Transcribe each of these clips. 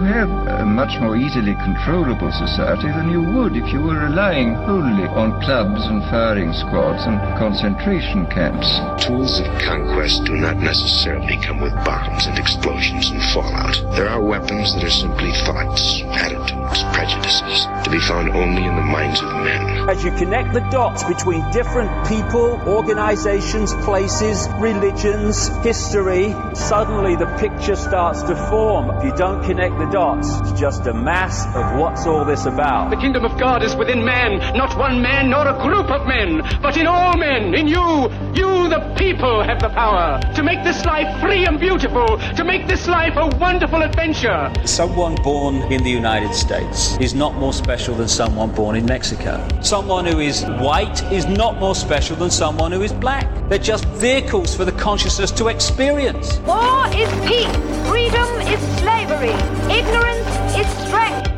have a much more easily controllable society than you would if you were relying wholly on clubs and firing squads and concentration camps. Tools of conquest do not necessarily come with bombs and explosions and fallout. There are weapons that are simply thoughts, attitudes, prejudices, to be found only in the minds of men. As you connect the dots between different people, organizations, places, religions, history, suddenly the picture starts to form. If you don't connect the dots, it's just a mass of what's all this about. The kingdom of God is within man, not one man nor a group of men, but in all men, in you. You, the people, have the power to make this life free and beautiful, to make this life a wonderful adventure. Someone born in the United States is not more special than someone born in Mexico. Someone who is white is not more special than someone who is black. They're just vehicles for the consciousness to experience. War is peace, freedom is slavery, ignorance is strength.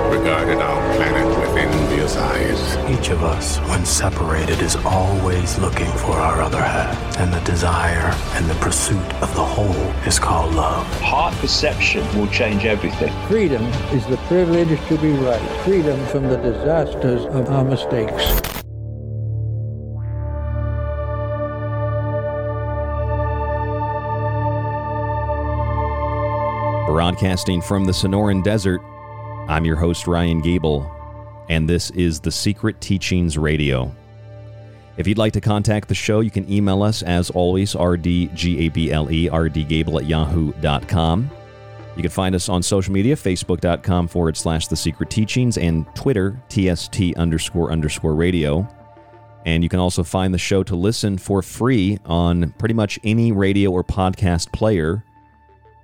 regarded our planet with envious eyes. Each of us, when separated, is always looking for our other half. And the desire and the pursuit of the whole is called love. Heart perception will change everything. Freedom is the privilege to be right. Freedom from the disasters of our mistakes. Broadcasting from the Sonoran Desert, I'm your host, Ryan Gable, and this is The Secret Teachings Radio. If you'd like to contact the show, you can email us as always, rdgable, rdgable at yahoo.com. You can find us on social media, facebook.com forward slash The Secret Teachings, and Twitter, TST underscore underscore radio. And you can also find the show to listen for free on pretty much any radio or podcast player.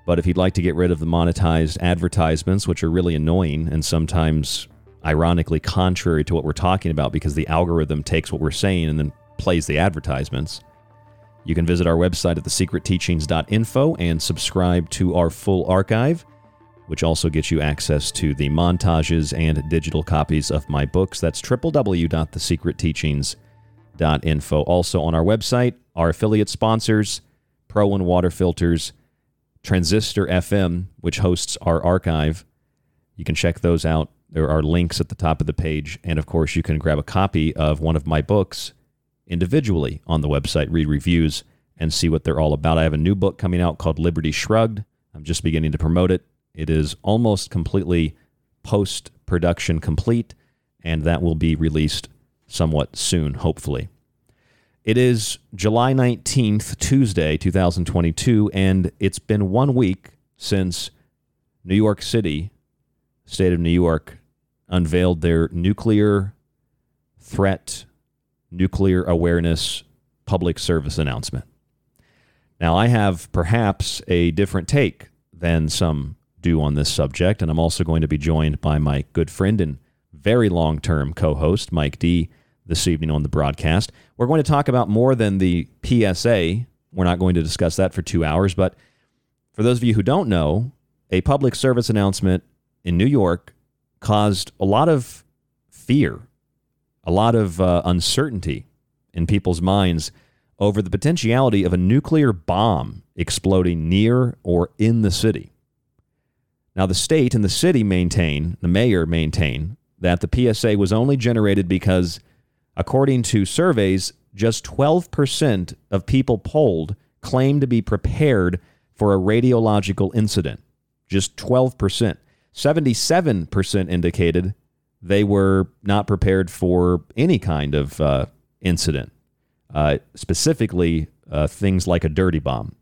But if you'd like to get rid of the monetized advertisements, which are really annoying and sometimes ironically contrary to what we're talking about because the algorithm takes what we're saying and then plays the advertisements, you can visit our website at thesecretteachings.info and subscribe to our full archive, which also gets you access to the montages and digital copies of my books. That's www.thesecretteachings.info. Also on our website, our affiliate sponsors, Pro One Water Filters, Transistor FM, which hosts our archive. You can check those out. There are links at the top of the page. And of course, you can grab a copy of one of my books individually on the website, read reviews, and see what they're all about. I have a new book coming out called Liberty Shrugged. I'm just beginning to promote it. It is almost completely post production complete, and that will be released somewhat soon, hopefully. It is July 19th, Tuesday, 2022, and it's been one week since New York City, state of New York, unveiled their nuclear threat, nuclear awareness public service announcement. Now, I have perhaps a different take than some do on this subject, and I'm also going to be joined by my good friend and very long term co host, Mike D, this evening on the broadcast. We're going to talk about more than the PSA. We're not going to discuss that for two hours, but for those of you who don't know, a public service announcement in New York caused a lot of fear, a lot of uh, uncertainty in people's minds over the potentiality of a nuclear bomb exploding near or in the city. Now, the state and the city maintain, the mayor maintain, that the PSA was only generated because, according to surveys, just 12% of people polled claim to be prepared for a radiological incident. Just 12%. 77% indicated they were not prepared for any kind of uh, incident uh, specifically uh, things like a dirty bomb.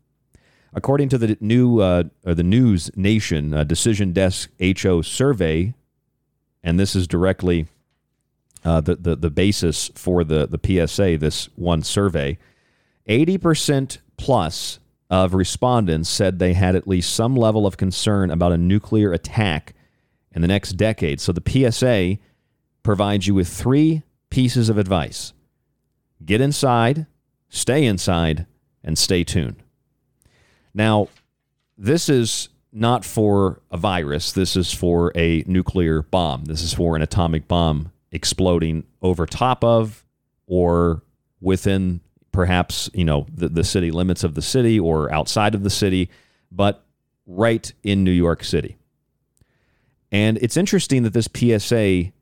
According to the new uh, or the News Nation uh, Decision Desk HQ survey, and this is directly uh, the, the the basis for the the PSA. This one survey, eighty percent plus of respondents said they had at least some level of concern about a nuclear attack in the next decade. So the PSA provides you with three pieces of advice get inside, stay inside, and stay tuned. Now, this is not for a virus. This is for a nuclear bomb. This is for an atomic bomb exploding over top of or within perhaps, you know, the, the city limits of the city or outside of the city, but right in New York City. And it's interesting that this PSA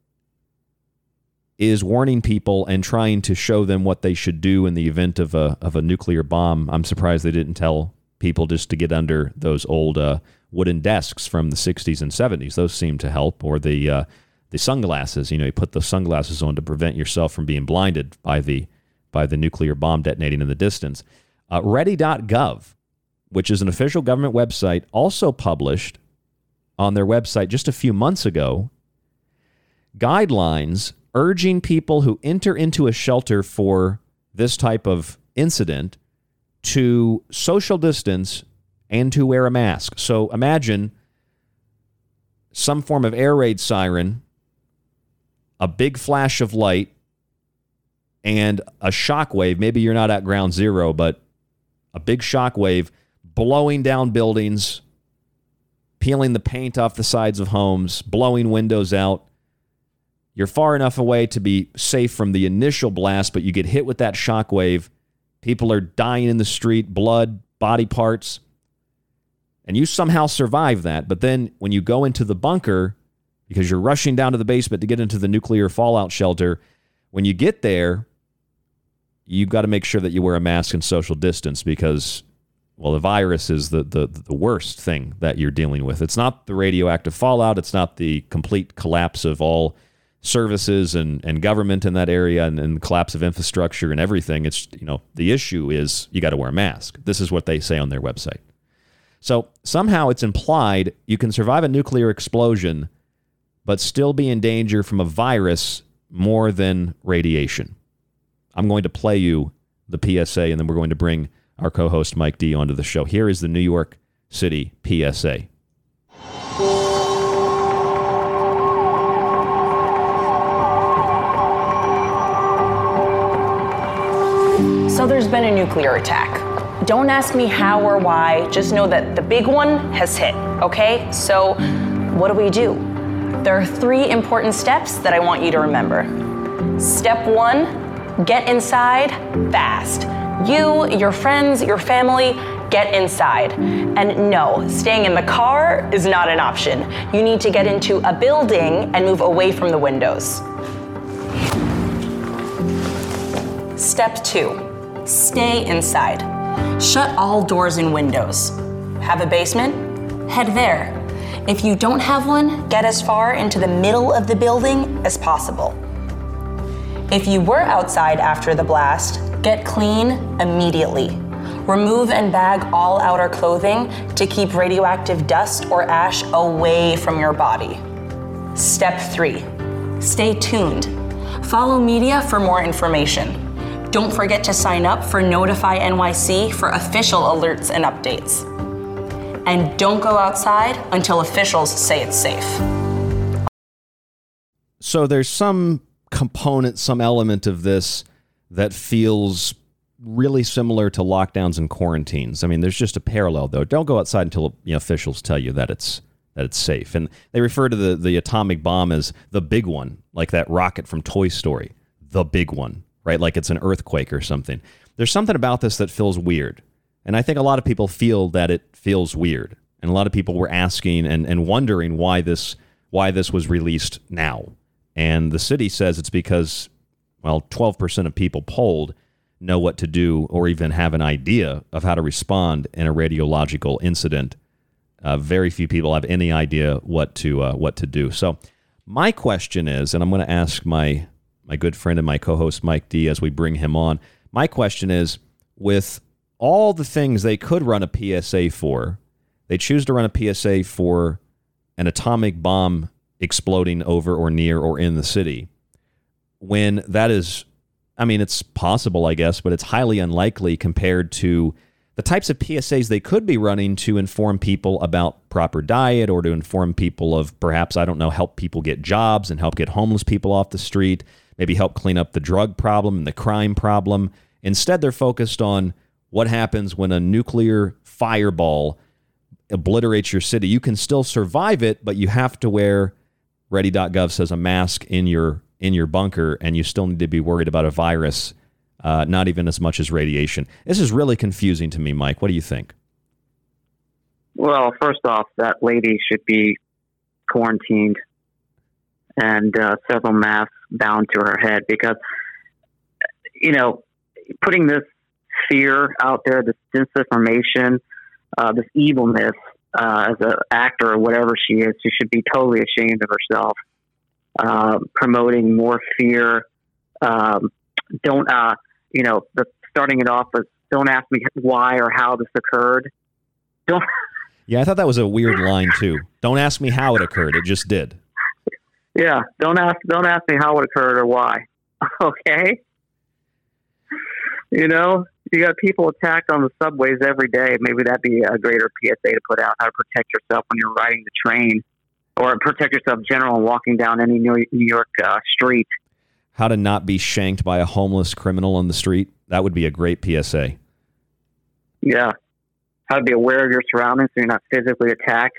is warning people and trying to show them what they should do in the event of a of a nuclear bomb. I'm surprised they didn't tell people just to get under those old uh, wooden desks from the 60s and 70s. Those seem to help, or the uh, the sunglasses. You know, you put the sunglasses on to prevent yourself from being blinded by the by the nuclear bomb detonating in the distance. Uh, Ready.gov, which is an official government website, also published on their website just a few months ago guidelines urging people who enter into a shelter for this type of incident to social distance and to wear a mask. So imagine some form of air raid siren, a big flash of light, and a shock wave. Maybe you're not at ground zero, but a big shock wave blowing down buildings, peeling the paint off the sides of homes, blowing windows out you're far enough away to be safe from the initial blast, but you get hit with that shock wave. People are dying in the street, blood, body parts. And you somehow survive that. But then when you go into the bunker, because you're rushing down to the basement to get into the nuclear fallout shelter, when you get there, you've got to make sure that you wear a mask and social distance because, well, the virus is the, the, the worst thing that you're dealing with. It's not the radioactive fallout, it's not the complete collapse of all services and, and government in that area and, and collapse of infrastructure and everything. It's, you know, the issue is you got to wear a mask. This is what they say on their website. So somehow it's implied you can survive a nuclear explosion, but still be in danger from a virus more than radiation. I'm going to play you the PSA, and then we're going to bring our co host Mike D onto the show. Here is the New York City PSA. So there's been a nuclear attack. Don't ask me how or why, just know that the big one has hit, okay? So what do we do? There are three important steps that I want you to remember. Step one get inside fast. You, your friends, your family, get inside. And no, staying in the car is not an option. You need to get into a building and move away from the windows. Step two stay inside. Shut all doors and windows. Have a basement? Head there. If you don't have one, get as far into the middle of the building as possible. If you were outside after the blast, get clean immediately. Remove and bag all outer clothing to keep radioactive dust or ash away from your body. Step 3 Stay tuned. Follow media for more information. Don't forget to sign up for Notify NYC for official alerts and updates. And don't go outside until officials say it's safe. So there's some component, some element of this that feels really similar to lockdowns and quarantines. I mean, there's just a parallel though. Don't go outside until you know, officials tell you that it's that it's safe. And they refer to the the atomic bomb as the big one, like that rocket from Toy Story, the big one right? Like it's an earthquake or something. There's something about this that feels weird. And I think a lot of people feel that it feels weird. And a lot of people were asking and, and wondering why this why this was released now. And the city says it's because, well, 12% of people polled know what to do or even have an idea of how to respond in a radiological incident. Uh, very few people have any idea what to uh, what to do. So, my question is, and I'm going to ask my my good friend and my co-host Mike D as we bring him on. My question is with all the things they could run a PSA for, they choose to run a PSA for an atomic bomb exploding over or near or in the city. When that is I mean it's possible I guess, but it's highly unlikely compared to the types of PSAs they could be running to inform people about proper diet or to inform people of perhaps, I don't know, help people get jobs and help get homeless people off the street maybe help clean up the drug problem and the crime problem. Instead, they're focused on what happens when a nuclear fireball obliterates your city. You can still survive it, but you have to wear ready.gov says a mask in your in your bunker and you still need to be worried about a virus, uh, not even as much as radiation. This is really confusing to me, Mike. What do you think? Well, first off, that lady should be quarantined and uh, several masks bound to her head because, you know, putting this fear out there, this disinformation, uh, this evilness uh, as an actor or whatever she is, she should be totally ashamed of herself. Uh, promoting more fear. Um, don't, uh, you know, the, starting it off with don't ask me why or how this occurred. Don't. Yeah, I thought that was a weird line too. Don't ask me how it occurred. It just did. Yeah, don't ask don't ask me how it occurred or why. Okay? You know, you got people attacked on the subways every day. Maybe that'd be a greater PSA to put out how to protect yourself when you're riding the train or protect yourself general and walking down any New York uh, street. How to not be shanked by a homeless criminal on the street. That would be a great PSA. Yeah. How to be aware of your surroundings so you're not physically attacked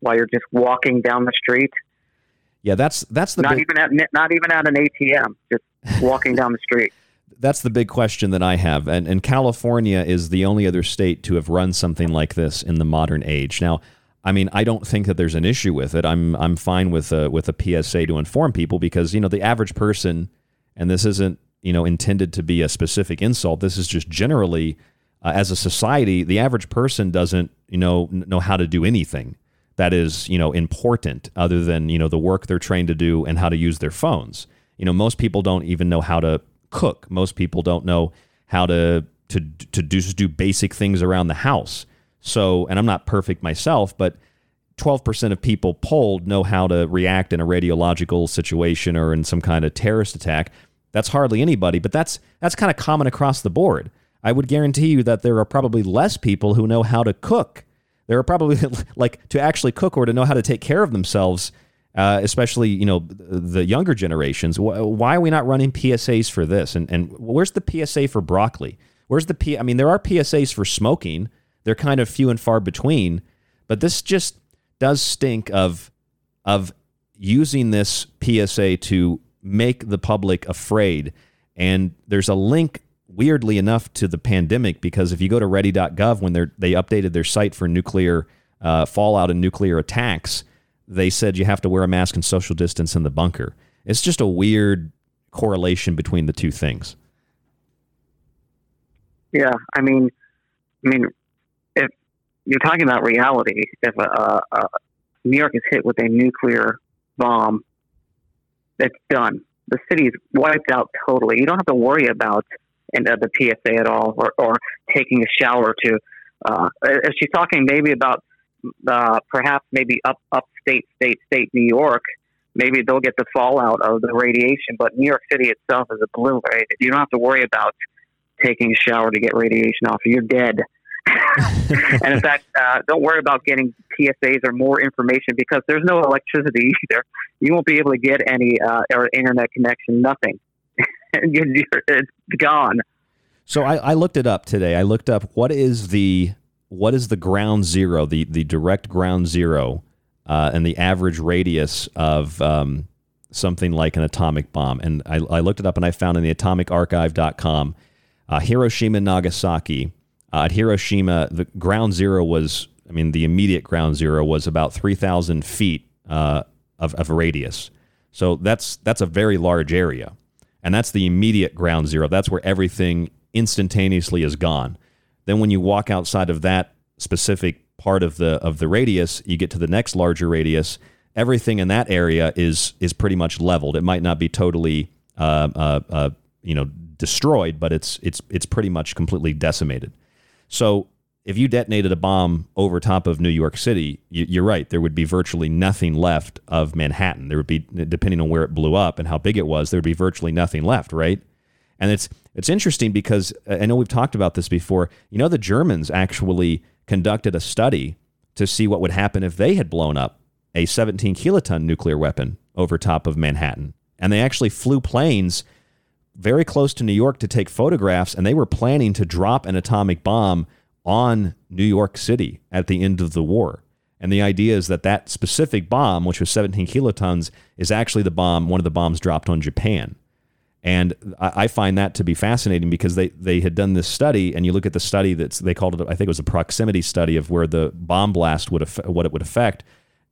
while you're just walking down the street. Yeah, that's that's the not big, even at not even at an ATM, just walking down the street. That's the big question that I have, and and California is the only other state to have run something like this in the modern age. Now, I mean, I don't think that there's an issue with it. I'm I'm fine with a with a PSA to inform people because you know the average person, and this isn't you know intended to be a specific insult. This is just generally, uh, as a society, the average person doesn't you know know how to do anything that is, you know, important other than, you know, the work they're trained to do and how to use their phones. You know, most people don't even know how to cook. Most people don't know how to to to do, just do basic things around the house. So, and I'm not perfect myself, but 12% of people polled know how to react in a radiological situation or in some kind of terrorist attack. That's hardly anybody, but that's that's kind of common across the board. I would guarantee you that there are probably less people who know how to cook there are probably like to actually cook or to know how to take care of themselves, uh, especially you know the younger generations. Why are we not running PSAs for this? And and where's the PSA for broccoli? Where's the P? I mean, there are PSAs for smoking. They're kind of few and far between, but this just does stink of of using this PSA to make the public afraid. And there's a link weirdly enough to the pandemic because if you go to ready.gov when they they updated their site for nuclear uh, fallout and nuclear attacks, they said you have to wear a mask and social distance in the bunker. It's just a weird correlation between the two things. Yeah, I mean, I mean, if you're talking about reality, if New York is hit with a nuclear bomb, it's done. The city's wiped out totally. You don't have to worry about and uh, the PSA at all, or, or taking a shower to. Uh, if she's talking maybe about uh, perhaps maybe up upstate state state New York, maybe they'll get the fallout of the radiation. But New York City itself is obliterated. You don't have to worry about taking a shower to get radiation off. You're dead. and in fact, uh, don't worry about getting PSAs or more information because there's no electricity either. You won't be able to get any uh, or internet connection. Nothing. it's gone. So I, I looked it up today. I looked up what is the what is the ground zero, the the direct ground zero, uh, and the average radius of um, something like an atomic bomb. And I, I, looked it up and I found in the atomicarchive.com uh, Hiroshima Nagasaki. Uh, at Hiroshima, the ground zero was, I mean, the immediate ground zero was about 3,000 feet uh, of, of radius. So that's that's a very large area. And that's the immediate ground zero. That's where everything instantaneously is gone. Then when you walk outside of that specific part of the of the radius, you get to the next larger radius. Everything in that area is is pretty much leveled. It might not be totally uh, uh, uh, you know destroyed, but it's it's it's pretty much completely decimated. So if you detonated a bomb over top of New York City, you, are right. There would be virtually nothing left of Manhattan. There would be, depending on where it blew up and how big it was, there would be virtually nothing left, right? And it's it's interesting because uh, I know we've talked about this before. You know, the Germans actually conducted a study to see what would happen if they had blown up a 17 kiloton nuclear weapon over top of Manhattan, and they actually flew planes very close to New York to take photographs, and they were planning to drop an atomic bomb on New York City at the end of the war. And the idea is that that specific bomb, which was 17 kilotons, is actually the bomb, one of the bombs dropped on Japan. And I, find that to be fascinating because they, they had done this study, and you look at the study that's they called it, I think it was a proximity study of where the bomb blast would affect, what it would affect,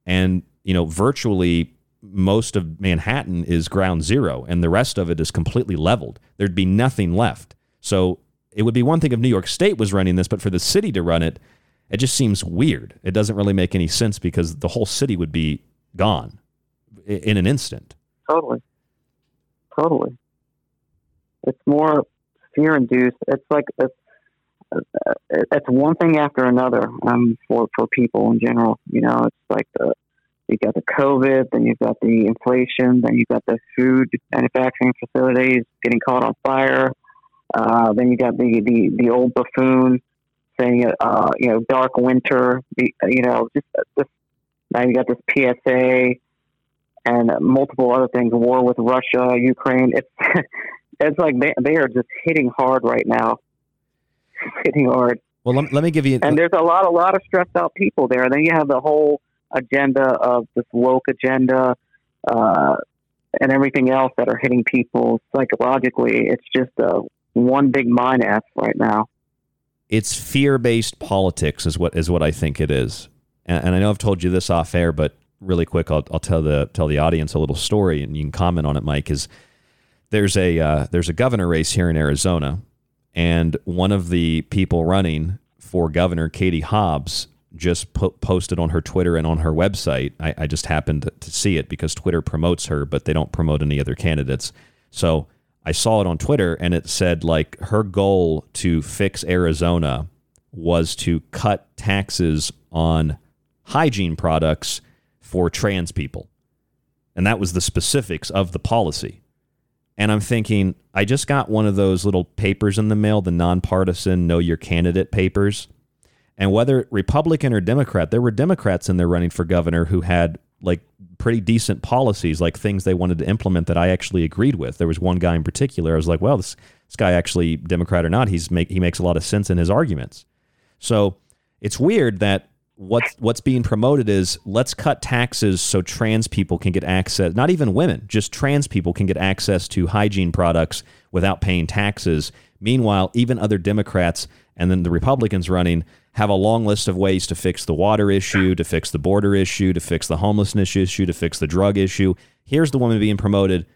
and you know virtually most of Manhattan is ground zero, and the rest of it is completely leveled. There'd be nothing left. So it would be one thing if New York State was running this, but for the city to run it, it just seems weird. It doesn't really make any sense because the whole city would be gone in an instant. Totally. Totally. It's more fear induced. It's like it's, it's one thing after another um, for for people in general. You know, it's like the you got the COVID, then you've got the inflation, then you've got the food manufacturing facilities getting caught on fire. Uh, then you got the, the, the old buffoon saying, uh, you know, dark winter, you know, just, now you got this PSA and multiple other things, war with Russia, Ukraine. It's, it's like they, they are just hitting hard right now, hitting hard. Well, let, let me give you. And there's a lot, a lot of stressed out people there. And then you have the whole agenda of this woke agenda, uh, and everything else that are hitting people psychologically. It's just a one big mind f right now. It's fear-based politics, is what is what I think it is. And, and I know I've told you this off air, but really quick, I'll, I'll tell the tell the audience a little story, and you can comment on it, Mike. Is there's a uh, there's a governor race here in Arizona, and one of the people running for governor, Katie Hobbs, just po- posted on her Twitter and on her website. I, I just happened to, to see it because Twitter promotes her, but they don't promote any other candidates. So I saw it on Twitter and it said like her goal to fix Arizona was to cut taxes on hygiene products for trans people. And that was the specifics of the policy. And I'm thinking, I just got one of those little papers in the mail, the nonpartisan know your candidate papers. And whether Republican or Democrat, there were Democrats in there running for governor who had like pretty decent policies, like things they wanted to implement that I actually agreed with. There was one guy in particular. I was like, well, this this guy actually Democrat or not, he's make he makes a lot of sense in his arguments. So it's weird that what's what's being promoted is let's cut taxes so trans people can get access. Not even women, just trans people can get access to hygiene products without paying taxes Meanwhile, even other Democrats and then the Republicans running have a long list of ways to fix the water issue, to fix the border issue, to fix the homelessness issue, to fix the drug issue. Here's the woman being promoted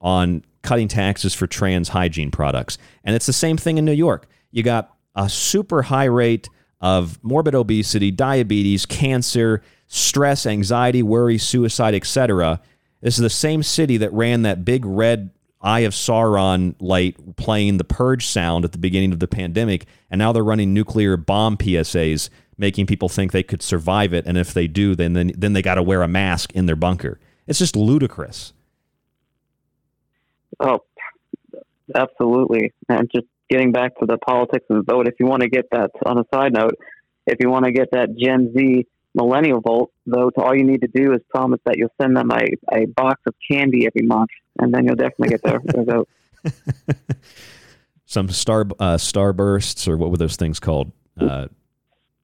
on cutting taxes for trans hygiene products. And it's the same thing in New York. You got a super high rate of morbid obesity, diabetes, cancer, stress, anxiety, worry, suicide, etc. This is the same city that ran that big red Eye of Sauron light playing the purge sound at the beginning of the pandemic, and now they're running nuclear bomb PSAs, making people think they could survive it, and if they do, then then, then they got to wear a mask in their bunker. It's just ludicrous. Oh, absolutely. And just getting back to the politics and the vote, if you want to get that, on a side note, if you want to get that Gen Z millennial vote, vote, all you need to do is promise that you'll send them a, a box of candy every month, and then you'll definitely get their, their vote. Some star uh, starbursts, or what were those things called? Uh,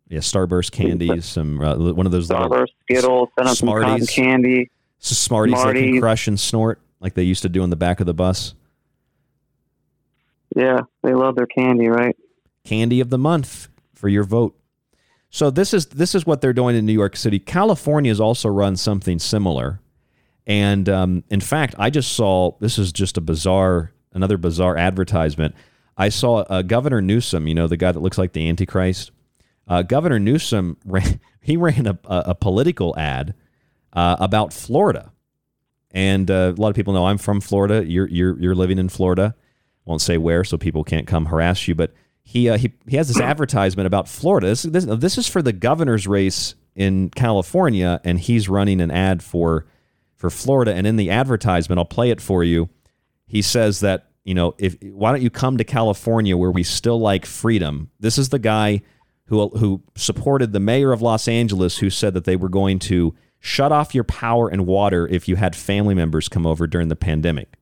yeah, starburst candies. Some uh, one of those starburst Skittles, send them some cotton candy. Smarties, Smarties they can crush and snort like they used to do in the back of the bus. Yeah, they love their candy, right? Candy of the month for your vote. So this is this is what they're doing in New York City. California has also run something similar, and um, in fact, I just saw this is just a bizarre another bizarre advertisement. I saw uh, Governor Newsom, you know, the guy that looks like the Antichrist. Uh, Governor Newsom ran, he ran a, a political ad uh, about Florida, and uh, a lot of people know I'm from Florida. You're you're you're living in Florida. Won't say where, so people can't come harass you, but he, uh, he, he has this advertisement about Florida. This, this, this is for the governor's race in California, and he's running an ad for, for Florida. And in the advertisement, I'll play it for you. He says that, you know, if why don't you come to California where we still like freedom? This is the guy who, who supported the mayor of Los Angeles who said that they were going to shut off your power and water if you had family members come over during the pandemic.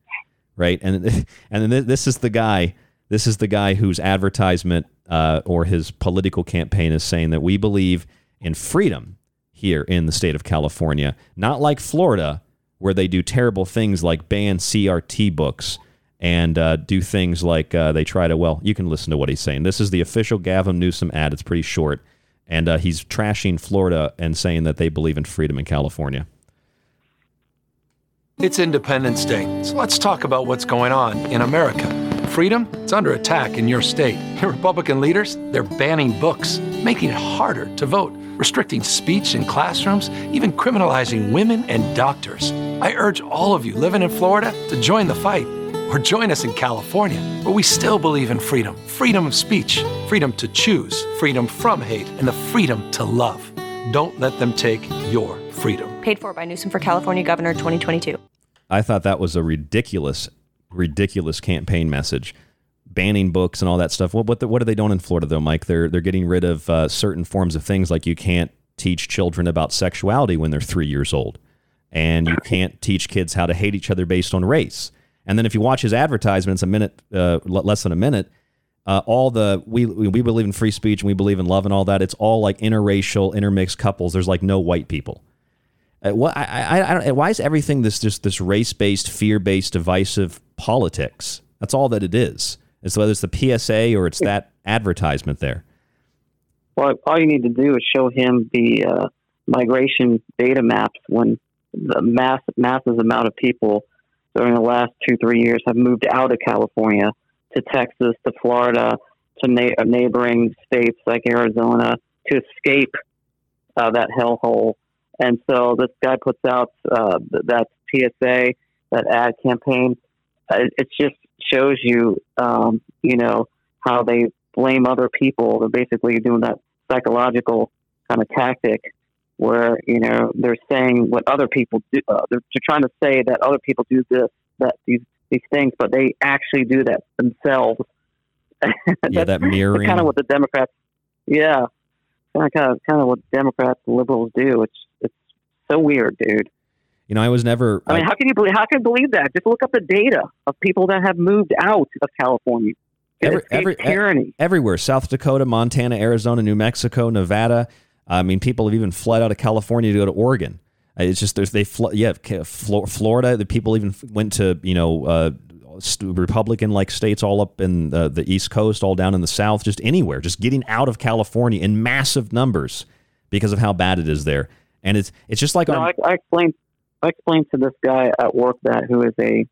Right. And, and then this is the guy this is the guy whose advertisement uh, or his political campaign is saying that we believe in freedom here in the state of California, not like Florida, where they do terrible things like ban CRT books and uh, do things like uh, they try to, well, you can listen to what he's saying. This is the official Gavin Newsom ad. It's pretty short. And uh, he's trashing Florida and saying that they believe in freedom in California. It's Independence Day, so let's talk about what's going on in America freedom, it's under attack in your state. Your Republican leaders, they're banning books, making it harder to vote, restricting speech in classrooms, even criminalizing women and doctors. I urge all of you living in Florida to join the fight or join us in California, where we still believe in freedom freedom of speech, freedom to choose, freedom from hate, and the freedom to love. Don't let them take your freedom. Paid for by Newsom for California Governor 2022. I thought that was a ridiculous ridiculous campaign message, banning books and all that stuff. What what, the, what are they doing in Florida though, Mike? They're they're getting rid of uh, certain forms of things like you can't teach children about sexuality when they're three years old, and you can't teach kids how to hate each other based on race. And then if you watch his advertisements, a minute uh, less than a minute. Uh, all the we we believe in free speech and we believe in love and all that. It's all like interracial, intermixed couples. There's like no white people. Uh, what I, I, I don't, why is everything this just this race based, fear based, divisive politics? That's all that it is. It's whether it's the PSA or it's that advertisement there. Well, all you need to do is show him the uh, migration data maps when the mass massive amount of people during the last two three years have moved out of California to Texas, to Florida, to na- neighboring states like Arizona to escape uh, that hellhole and so this guy puts out uh, that PSA, that ad campaign. It, it just shows you, um, you know, how they blame other people. They're basically doing that psychological kind of tactic where, you know, they're saying what other people do. Uh, they're, they're trying to say that other people do this, that these, these things, but they actually do that themselves. yeah, that mirroring. kind of what the Democrats, yeah, kind of kind of what Democrats and liberals do. It's so weird, dude. You know, I was never. I mean, how can you believe? How can you believe that? Just look up the data of people that have moved out of California. Every, every, tyranny. everywhere South Dakota, Montana, Arizona, New Mexico, Nevada. I mean, people have even fled out of California to go to Oregon. Uh, it's just there's they fl- yeah Florida. The people even went to you know uh, Republican like states all up in the, the East Coast, all down in the South, just anywhere, just getting out of California in massive numbers because of how bad it is there. And it's it's just like no, I, I explained I explained to this guy at work that who is a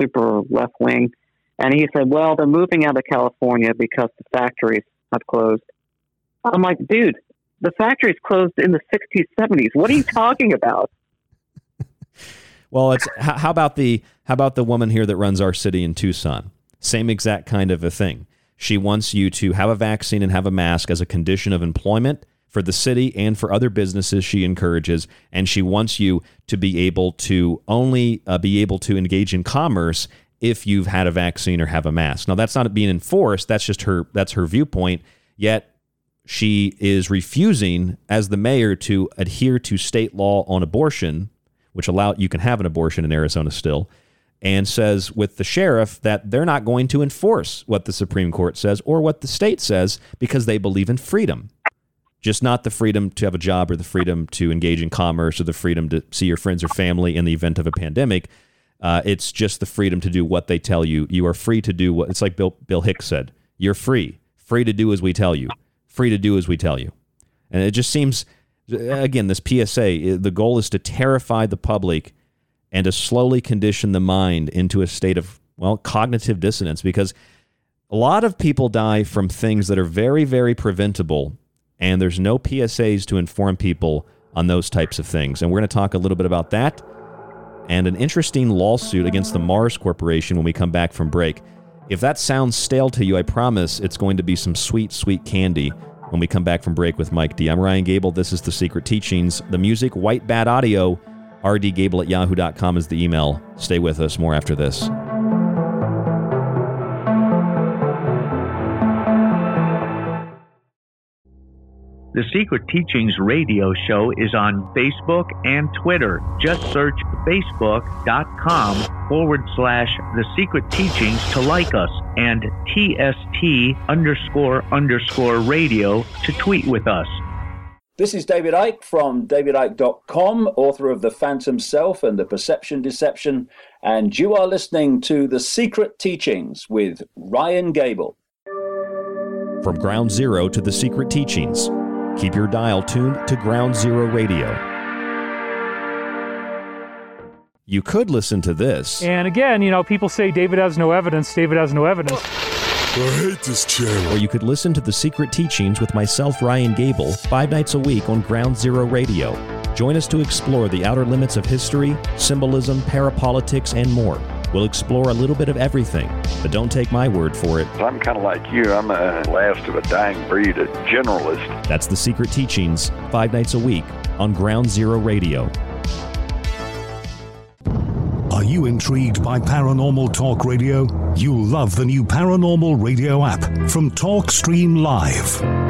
super left wing, and he said, "Well, they're moving out of California because the factories have closed." I'm like, dude, the factories closed in the 60s, 70s. What are you talking about? well, it's how about the how about the woman here that runs our city in Tucson? Same exact kind of a thing. She wants you to have a vaccine and have a mask as a condition of employment for the city and for other businesses she encourages and she wants you to be able to only uh, be able to engage in commerce if you've had a vaccine or have a mask. Now that's not being enforced that's just her that's her viewpoint yet she is refusing as the mayor to adhere to state law on abortion which allow you can have an abortion in Arizona still and says with the sheriff that they're not going to enforce what the Supreme Court says or what the state says because they believe in freedom just not the freedom to have a job or the freedom to engage in commerce or the freedom to see your friends or family in the event of a pandemic. Uh, it's just the freedom to do what they tell you. You are free to do what it's like Bill, Bill Hicks said. You're free, free to do as we tell you, free to do as we tell you. And it just seems, again, this PSA, the goal is to terrify the public and to slowly condition the mind into a state of, well, cognitive dissonance because a lot of people die from things that are very, very preventable and there's no PSAs to inform people on those types of things. And we're going to talk a little bit about that and an interesting lawsuit against the Mars Corporation when we come back from break. If that sounds stale to you, I promise it's going to be some sweet, sweet candy when we come back from break with Mike D. I'm Ryan Gable. This is The Secret Teachings. The music, White Bat Audio, rdgable at yahoo.com is the email. Stay with us. More after this. The Secret Teachings radio show is on Facebook and Twitter. Just search facebook.com forward slash The Secret Teachings to like us and TST underscore underscore radio to tweet with us. This is David Icke from davidicke.com, author of The Phantom Self and The Perception Deception, and you are listening to The Secret Teachings with Ryan Gable. From ground zero to the secret teachings Keep your dial tuned to Ground Zero Radio. You could listen to this. And again, you know, people say David has no evidence, David has no evidence. I hate this channel. Or you could listen to The Secret Teachings with myself, Ryan Gable, five nights a week on Ground Zero Radio. Join us to explore the outer limits of history, symbolism, parapolitics, and more. We'll explore a little bit of everything, but don't take my word for it. I'm kind of like you. I'm a last of a dying breed, a generalist. That's The Secret Teachings, five nights a week on Ground Zero Radio. Are you intrigued by paranormal talk radio? You'll love the new paranormal radio app from TalkStream Live.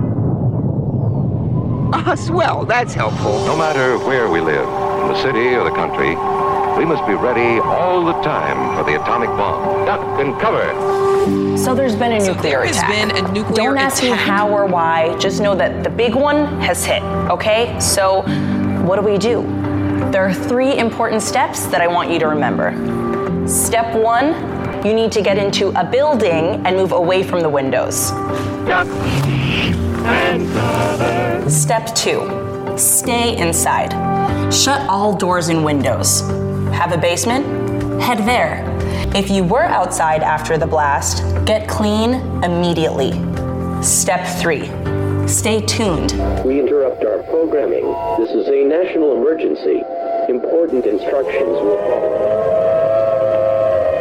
Ah, swell. That's helpful. No matter where we live, in the city or the country, we must be ready all the time for the atomic bomb. Duck and cover. So there's been a nuclear there has attack. been a nuclear Don't ask me how or why. Just know that the big one has hit. Okay? So what do we do? There are three important steps that I want you to remember. Step one, you need to get into a building and move away from the windows. Step two, stay inside. Shut all doors and windows. Have a basement? Head there. If you were outside after the blast, get clean immediately. Step three, stay tuned. We interrupt our programming. This is a national emergency. Important instructions will follow.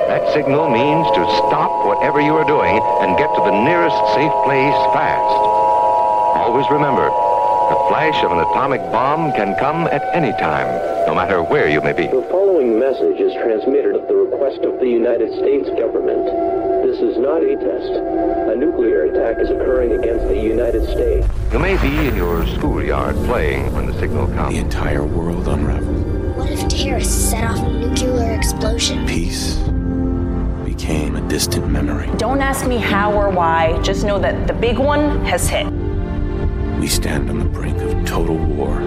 That signal means to stop whatever you are doing and get to the nearest safe place fast. Always remember, the flash of an atomic bomb can come at any time, no matter where you may be. The following message is transmitted at the request of the United States government. This is not a test. A nuclear attack is occurring against the United States. You may be in your schoolyard playing when the signal comes. The entire world unraveled. What if terrorists set off a nuclear explosion? Peace became a distant memory. Don't ask me how or why, just know that the big one has hit. We stand on the brink of total war.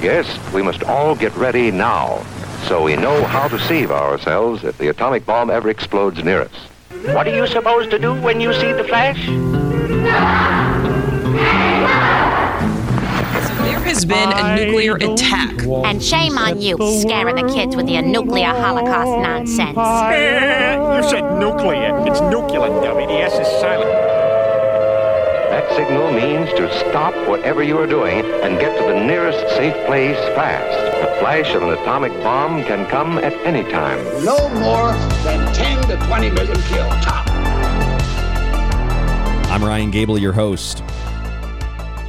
Yes, we must all get ready now, so we know how to save ourselves if the atomic bomb ever explodes near us. What are you supposed to do when you see the flash? There has been a nuclear attack. And shame on you, scaring the kids with your nuclear holocaust nonsense. Eh, you said nuclear. It's nuclear, dummy. The S is silent. That signal means to stop whatever you are doing and get to the nearest safe place fast. The flash of an atomic bomb can come at any time. No more than 10 to 20 million kill. Top. I'm Ryan Gable, your host.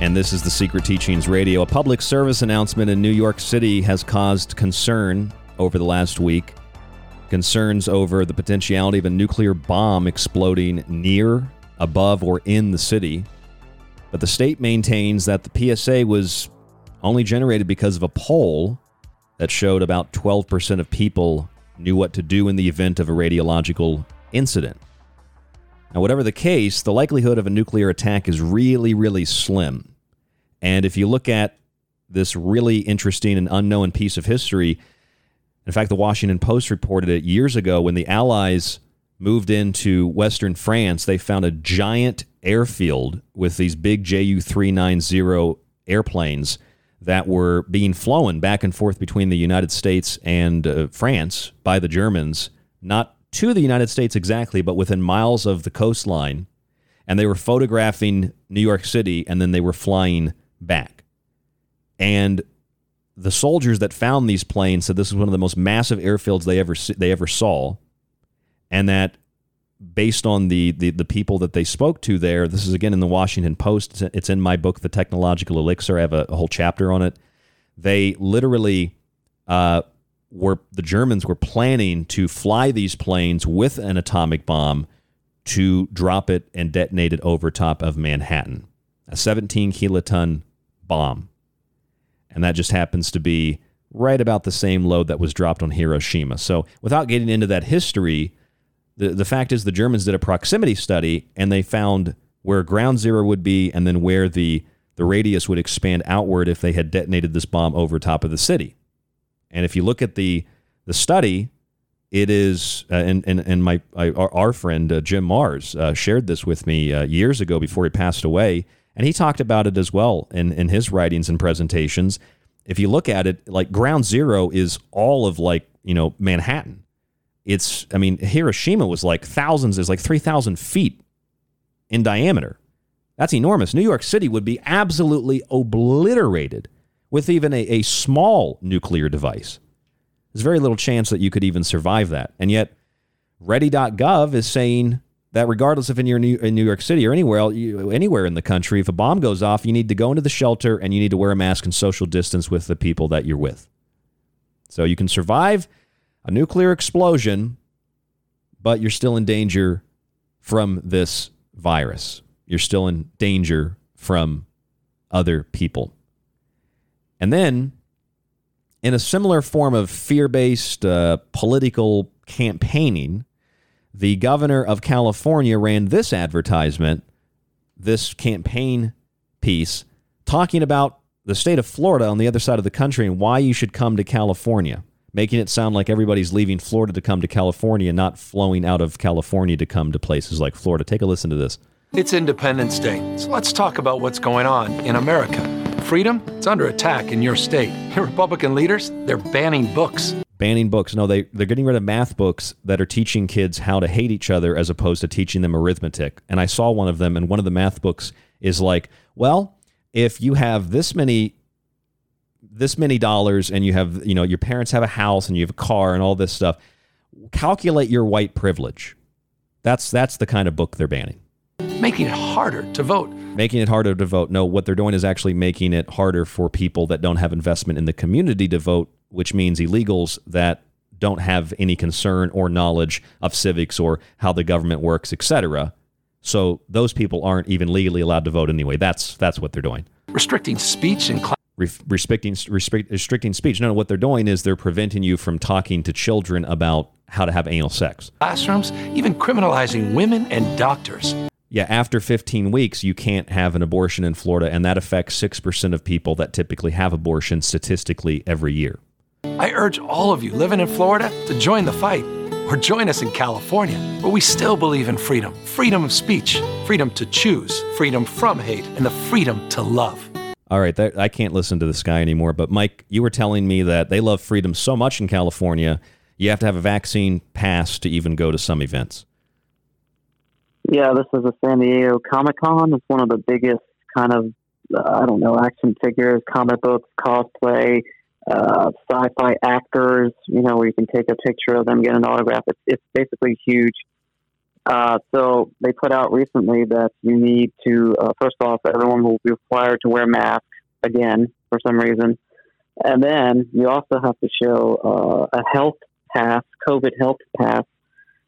And this is the Secret Teachings Radio. A public service announcement in New York City has caused concern over the last week. Concerns over the potentiality of a nuclear bomb exploding near, above, or in the city. But the state maintains that the PSA was only generated because of a poll that showed about 12% of people knew what to do in the event of a radiological incident. Now, whatever the case, the likelihood of a nuclear attack is really, really slim. And if you look at this really interesting and unknown piece of history, in fact, the Washington Post reported it years ago when the Allies moved into Western France, they found a giant airfield with these big Ju 390 airplanes that were being flown back and forth between the United States and uh, France by the Germans, not to the United States exactly, but within miles of the coastline. And they were photographing New York City and then they were flying back. And the soldiers that found these planes said this was one of the most massive airfields they ever they ever saw, and that based on the, the the people that they spoke to there, this is again in the Washington Post. It's in my book, The Technological Elixir. I have a, a whole chapter on it. They literally uh, were the Germans were planning to fly these planes with an atomic bomb to drop it and detonate it over top of Manhattan, a 17 kiloton bomb. And that just happens to be right about the same load that was dropped on Hiroshima. So, without getting into that history, the, the fact is the Germans did a proximity study and they found where ground zero would be and then where the, the radius would expand outward if they had detonated this bomb over top of the city. And if you look at the, the study, it is, uh, and, and, and my, I, our, friend uh, Jim Marrs uh, shared this with me uh, years ago before he passed away. And he talked about it as well in, in his writings and presentations. If you look at it, like ground zero is all of like, you know, Manhattan. It's, I mean, Hiroshima was like thousands, is like 3,000 feet in diameter. That's enormous. New York City would be absolutely obliterated with even a, a small nuclear device. There's very little chance that you could even survive that. And yet, ready.gov is saying that regardless if in your New, in New York City or anywhere you, anywhere in the country, if a bomb goes off, you need to go into the shelter and you need to wear a mask and social distance with the people that you're with. So you can survive a nuclear explosion, but you're still in danger from this virus. You're still in danger from other people. And then, in a similar form of fear based uh, political campaigning, the governor of California ran this advertisement, this campaign piece, talking about the state of Florida on the other side of the country and why you should come to California, making it sound like everybody's leaving Florida to come to California, not flowing out of California to come to places like Florida. Take a listen to this. It's Independence Day, so let's talk about what's going on in America. Freedom, it's under attack in your state. Your Republican leaders, they're banning books. Banning books. No, they, they're getting rid of math books that are teaching kids how to hate each other as opposed to teaching them arithmetic. And I saw one of them, and one of the math books is like, well, if you have this many this many dollars and you have you know your parents have a house and you have a car and all this stuff calculate your white privilege that's that's the kind of book they're banning making it harder to vote making it harder to vote no what they're doing is actually making it harder for people that don't have investment in the community to vote which means illegals that don't have any concern or knowledge of civics or how the government works etc so those people aren't even legally allowed to vote anyway. That's that's what they're doing. Restricting speech and class. Re- restricting restrict, restricting speech. No, no, what they're doing is they're preventing you from talking to children about how to have anal sex. Classrooms, even criminalizing women and doctors. Yeah, after 15 weeks, you can't have an abortion in Florida, and that affects 6% of people that typically have abortions statistically every year. I urge all of you living in Florida to join the fight or join us in California, where we still believe in freedom freedom of speech, freedom to choose, freedom from hate, and the freedom to love. All right, that, I can't listen to this guy anymore. But Mike, you were telling me that they love freedom so much in California, you have to have a vaccine pass to even go to some events. Yeah, this is a San Diego Comic Con. It's one of the biggest kind of uh, I don't know action figures, comic books, cosplay, uh, sci-fi actors, you know, where you can take a picture of them, get an autograph. It's, it's basically huge. Uh, so they put out recently that you need to, uh, first off, everyone will be required to wear masks again for some reason. And then you also have to show uh, a health pass, COVID health pass,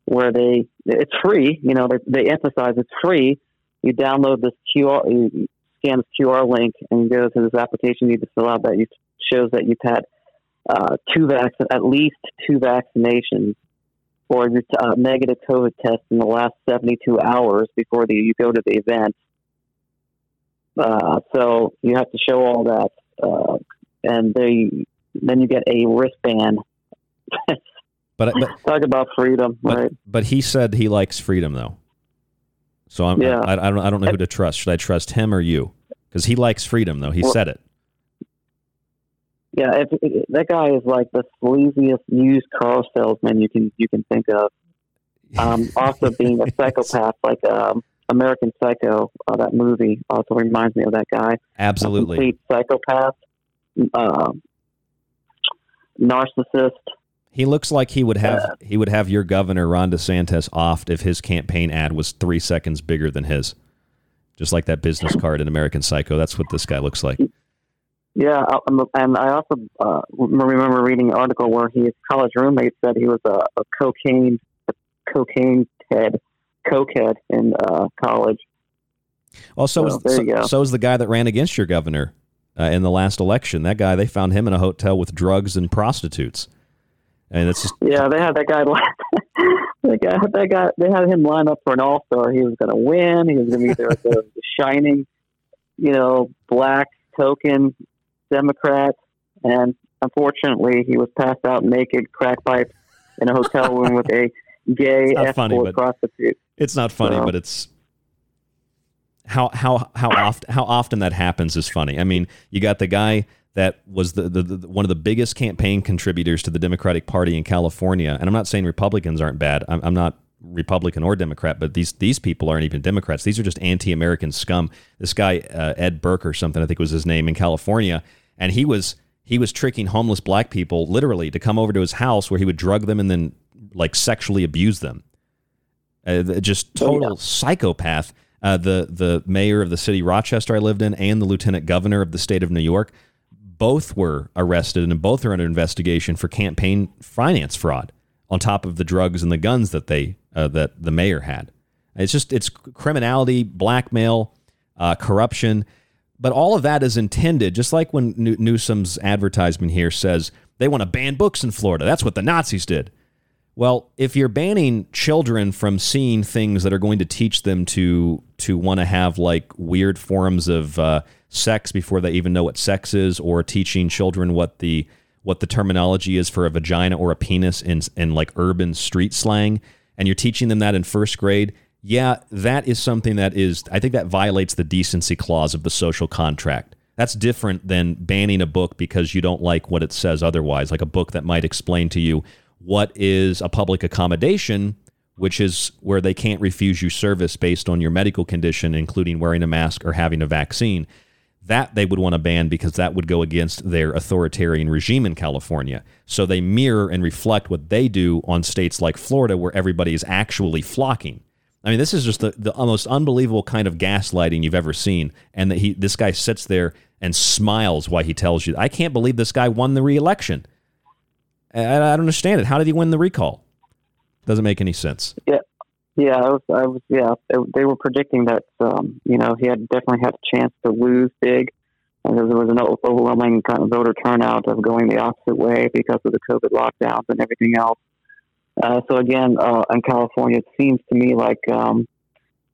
where they, it's free, you know, they, they emphasize it's free. You download this QR, you scan this QR link and you go to this application you need to fill out that you shows that you've had uh, two vac- at least two vaccinations or your uh, negative COVID test in the last 72 hours before the, you go to the event. Uh, so you have to show all that, uh, and they then you get a wristband. but, but talk about freedom, but, right? But he said he likes freedom, though. So I'm, Yeah. I, I don't I don't know who to trust. Should I trust him or you? Because he likes freedom, though. He Well- said it. Yeah, if, if- that guy is like the sleaziest used car salesman you can you can think of. Um, also, being a psychopath, like um, American Psycho, uh, that movie also reminds me of that guy. Absolutely. A complete psychopath, uh, narcissist. He looks like he would have he would have your governor Ron DeSantis offed if his campaign ad was three seconds bigger than his. Just like that business card in American Psycho. That's what this guy looks like. Yeah, and I also uh, remember reading an article where his college roommate said he was a, a cocaine, a cocaine head, cokehead in uh, college. Also, So, is, there so, so is the guy that ran against your governor uh, in the last election. That guy, they found him in a hotel with drugs and prostitutes. And it's just, Yeah, they had that guy. They got that guy. They had him line up for an All Star. He was going to win. He was going to be there, the, the shining, you know, black token Democrat, and unfortunately, he was passed out naked, crack pipe, in a hotel room with a gay escort funny, prostitute. it's not funny, So- but it's how how how often how often that happens is funny. I mean, you got the guy that was the, the, the one of the biggest campaign contributors to the Democratic Party in California, and I'm not saying Republicans aren't bad. I'm, I'm not Republican or Democrat, but these these people aren't even Democrats. These are just anti-American scum. This guy uh, Ed Burke or something, I think was his name in California, and he was he was tricking homeless black people literally to come over to his house where he would drug them and then like sexually abuse them. Uh, just total psychopath. Uh, the the mayor of the city Rochester I lived in and the lieutenant governor of the state of New York, both were arrested and both are under investigation for campaign finance fraud on top of the drugs and the guns that they uh, that the mayor had. It's just it's criminality, blackmail, uh, corruption, but all of that is intended. Just like when Newsom's advertisement here says they want to ban books in Florida. That's what the Nazis did. Well, if you're banning children from seeing things that are going to teach them to to want to have like weird forms of uh, sex before they even know what sex is, or teaching children what the what the terminology is for a vagina or a penis in in like urban street slang, and you're teaching them that in first grade, yeah, that is something that is I think that violates the decency clause of the social contract. That's different than banning a book because you don't like what it says otherwise, like a book that might explain to you what is a public accommodation, which is where they can't refuse you service based on your medical condition, including wearing a mask or having a vaccine. That they would want to ban because that would go against their authoritarian regime in California. So they mirror and reflect what they do on states like Florida, where everybody is actually flocking. I mean, this is just the, the most unbelievable kind of gaslighting you've ever seen. And that he, this guy sits there and smiles while he tells you, I can't believe this guy won the reelection. I, I don't understand it. How did he win the recall? Doesn't make any sense. Yeah, yeah, I was, I was, yeah. They, were predicting that, um, you know, he had definitely had a chance to lose big, and there was an overwhelming kind of voter turnout of going the opposite way because of the COVID lockdowns and everything else. Uh, so again, uh, in California, it seems to me like, um,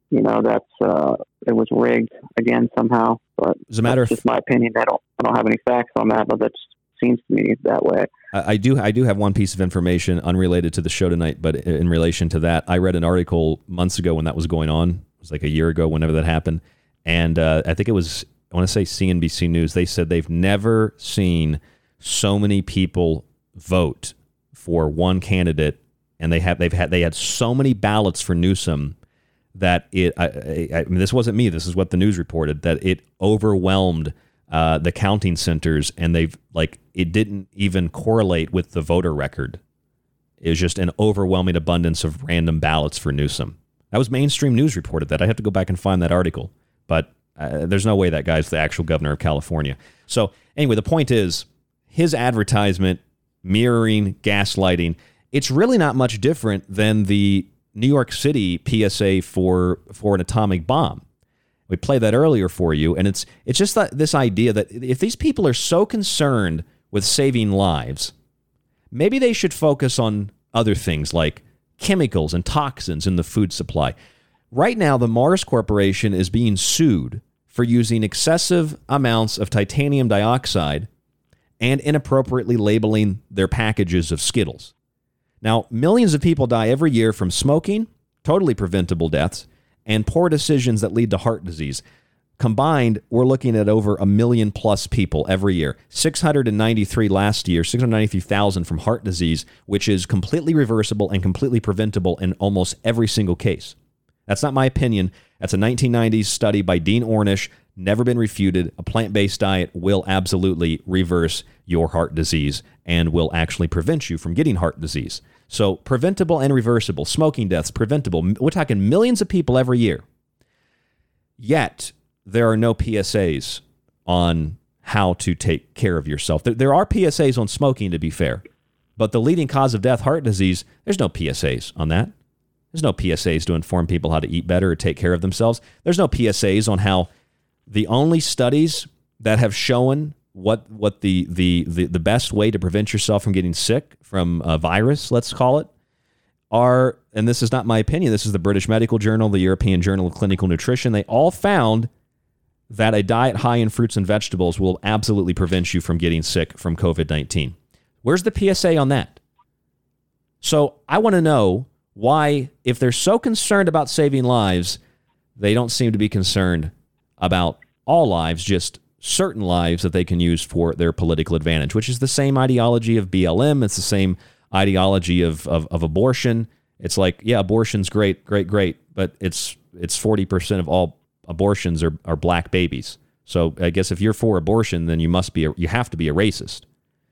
you know, that's uh, it was rigged again somehow. But as a matter of just my opinion, I don't, I don't have any facts on that, but that seems to me that way. I do I do have one piece of information unrelated to the show tonight, but in relation to that, I read an article months ago when that was going on. It was like a year ago, whenever that happened, and uh, I think it was I want to say CNBC News. They said they've never seen so many people vote for one candidate, and they have they've had they had so many ballots for Newsom that it. I, I, I mean, this wasn't me. This is what the news reported that it overwhelmed uh, the counting centers, and they've like it didn't even correlate with the voter record. It was just an overwhelming abundance of random ballots for Newsom. That was mainstream news reported that. I have to go back and find that article, but uh, there's no way that guy's the actual governor of California. So anyway, the point is his advertisement mirroring gaslighting. It's really not much different than the New York City PSA for for an atomic bomb. We played that earlier for you, and it's it's just that, this idea that if these people are so concerned with saving lives, maybe they should focus on other things like chemicals and toxins in the food supply. Right now, the Mars Corporation is being sued for using excessive amounts of titanium dioxide and inappropriately labeling their packages of Skittles. Now, millions of people die every year from smoking, totally preventable deaths, and poor decisions that lead to heart disease. Combined, we're looking at over a million plus people every year. 693 last year, 693,000 from heart disease, which is completely reversible and completely preventable in almost every single case. That's not my opinion. That's a 1990s study by Dean Ornish, never been refuted. A plant based diet will absolutely reverse your heart disease and will actually prevent you from getting heart disease. So preventable and reversible. Smoking deaths, preventable. We're talking millions of people every year. Yet there are no PSAs on how to take care of yourself. There, are PSAs on smoking, to be fair, but the leading cause of death, heart disease, there's no PSAs on that. There's no PSAs to inform people how to eat better or take care of themselves. There's no PSAs on how the only studies that have shown what what the, the the the best way to prevent yourself from getting sick from a virus, let's call it, are and this is not my opinion. This is the British Medical Journal, the European Journal of Clinical Nutrition. They all found that a diet high in fruits and vegetables will absolutely prevent you from getting sick from COVID 19. Where's the PSA on that? So I want to know why, if they're so concerned about saving lives, they don't seem to be concerned about all lives, just certain lives that they can use for their political advantage, which is the same ideology of BLM. It's the same ideology of, of, of abortion. It's like, yeah, abortion's great, great, great, but it's it's forty percent of all abortions are, are black babies. So I guess if you're for abortion, then you must be a, you have to be a racist.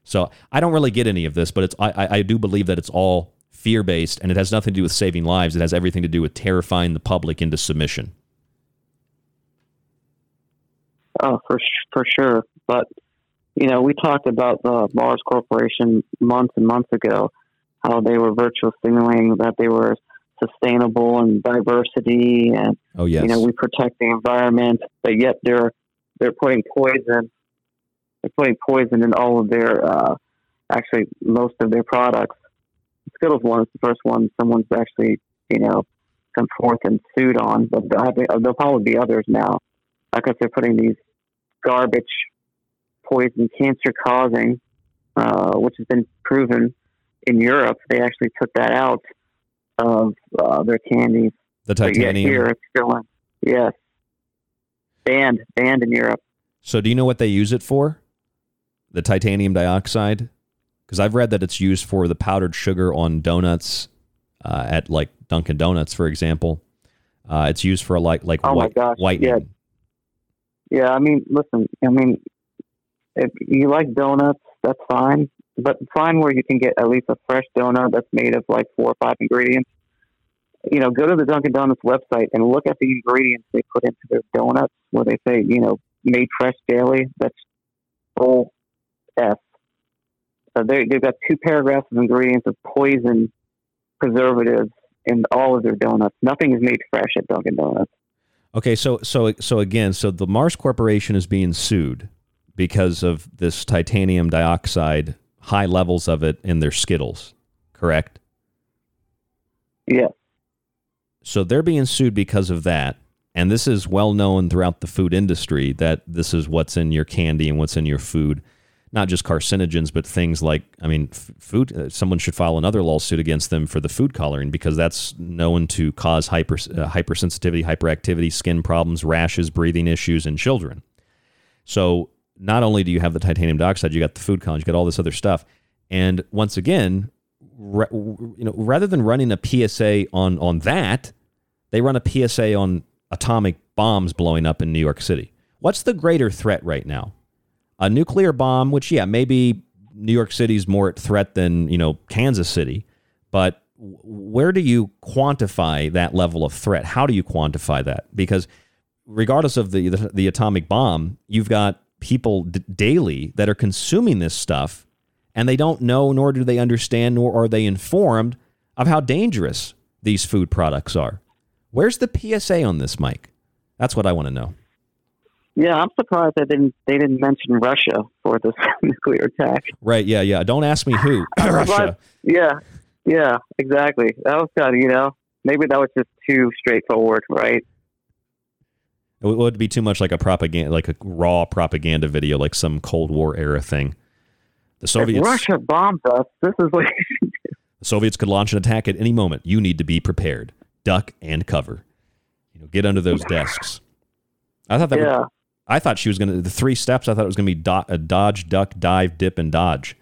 So I don't really get any of this, but it's I, I do believe that it's all fear based and it has nothing to do with saving lives. It has everything to do with terrifying the public into submission. Oh, for for sure. But you know, we talked about the Mars Corporation months and months ago, how they were virtual signaling that they were sustainable and diversity, and Oh, yes. you know, we protect the environment, but yet they're they're putting poison, they're putting poison in all of their, uh, actually most of their products. Skittles one is the first one someone's actually, you know, come forth and sued on, but there'll, probably be others now because they're putting these garbage poison cancer causing, uh, which has been proven in Europe. They actually took that out of uh, their candies. The But titanium. here it's still in. Yes. Banned, banned in Europe. So, do you know what they use it for? The titanium dioxide? Because I've read that it's used for the powdered sugar on donuts uh, at like Dunkin' Donuts, for example. Uh, it's used for a light, like like Oh my white, gosh, whitening. Yeah, I mean, listen, I mean, if you like donuts, that's fine. But find where you can get at least a fresh donut that's made of like four or five ingredients. You know, go to the Dunkin' Donuts website and look at the ingredients they put into their donuts where they say, you know, made fresh daily. That's full F. So they, they've got two paragraphs of ingredients of poison preservatives in all of their donuts. Nothing is made fresh at Dunkin' Donuts. Okay, so so so again, so the Mars Corporation is being sued because of this titanium dioxide, high levels of it in their Skittles, correct? Yeah. So they're being sued because of that. And this is well known throughout the food industry that this is what's in your candy and what's in your food. Not just carcinogens, but things like, I mean, f- food. Uh, someone should file another lawsuit against them for the food coloring because that's known to cause hyper, uh, hypersensitivity, hyperactivity, skin problems, rashes, breathing issues in children. So not only do you have the titanium dioxide, you got the food coloring, you got all this other stuff. And once again, ra- you know, rather than running a PSA on on that, they run a PSA on atomic bombs blowing up in New York City. What's the greater threat right now? A nuclear bomb, which yeah, maybe New York City's more at threat than, you know, Kansas City, but where do you quantify that level of threat? How do you quantify that? Because regardless of the the, the atomic bomb, you've got people d- daily that are consuming this stuff and they don't know nor do they understand nor are they informed of how dangerous these food products are. Where's the PSA on this, Mike? That's what I want to know. Yeah, I'm surprised they didn't they didn't mention Russia for this nuclear attack. Right, yeah, yeah. Don't ask me who. Russia. Yeah, yeah, exactly. That was kind of you know maybe that was just too straightforward, right? It would be too much like a propaganda like a raw propaganda video like some Cold War era thing. The If Soviets Russia bombs us, this is what The Soviets could launch an attack at any moment. You need to be prepared. Duck and cover. You know, get under those desks. I thought that. Yeah. Would, I thought she was going to the three steps. I thought it was going to be do, a dodge, duck, dive, dip, and dodge.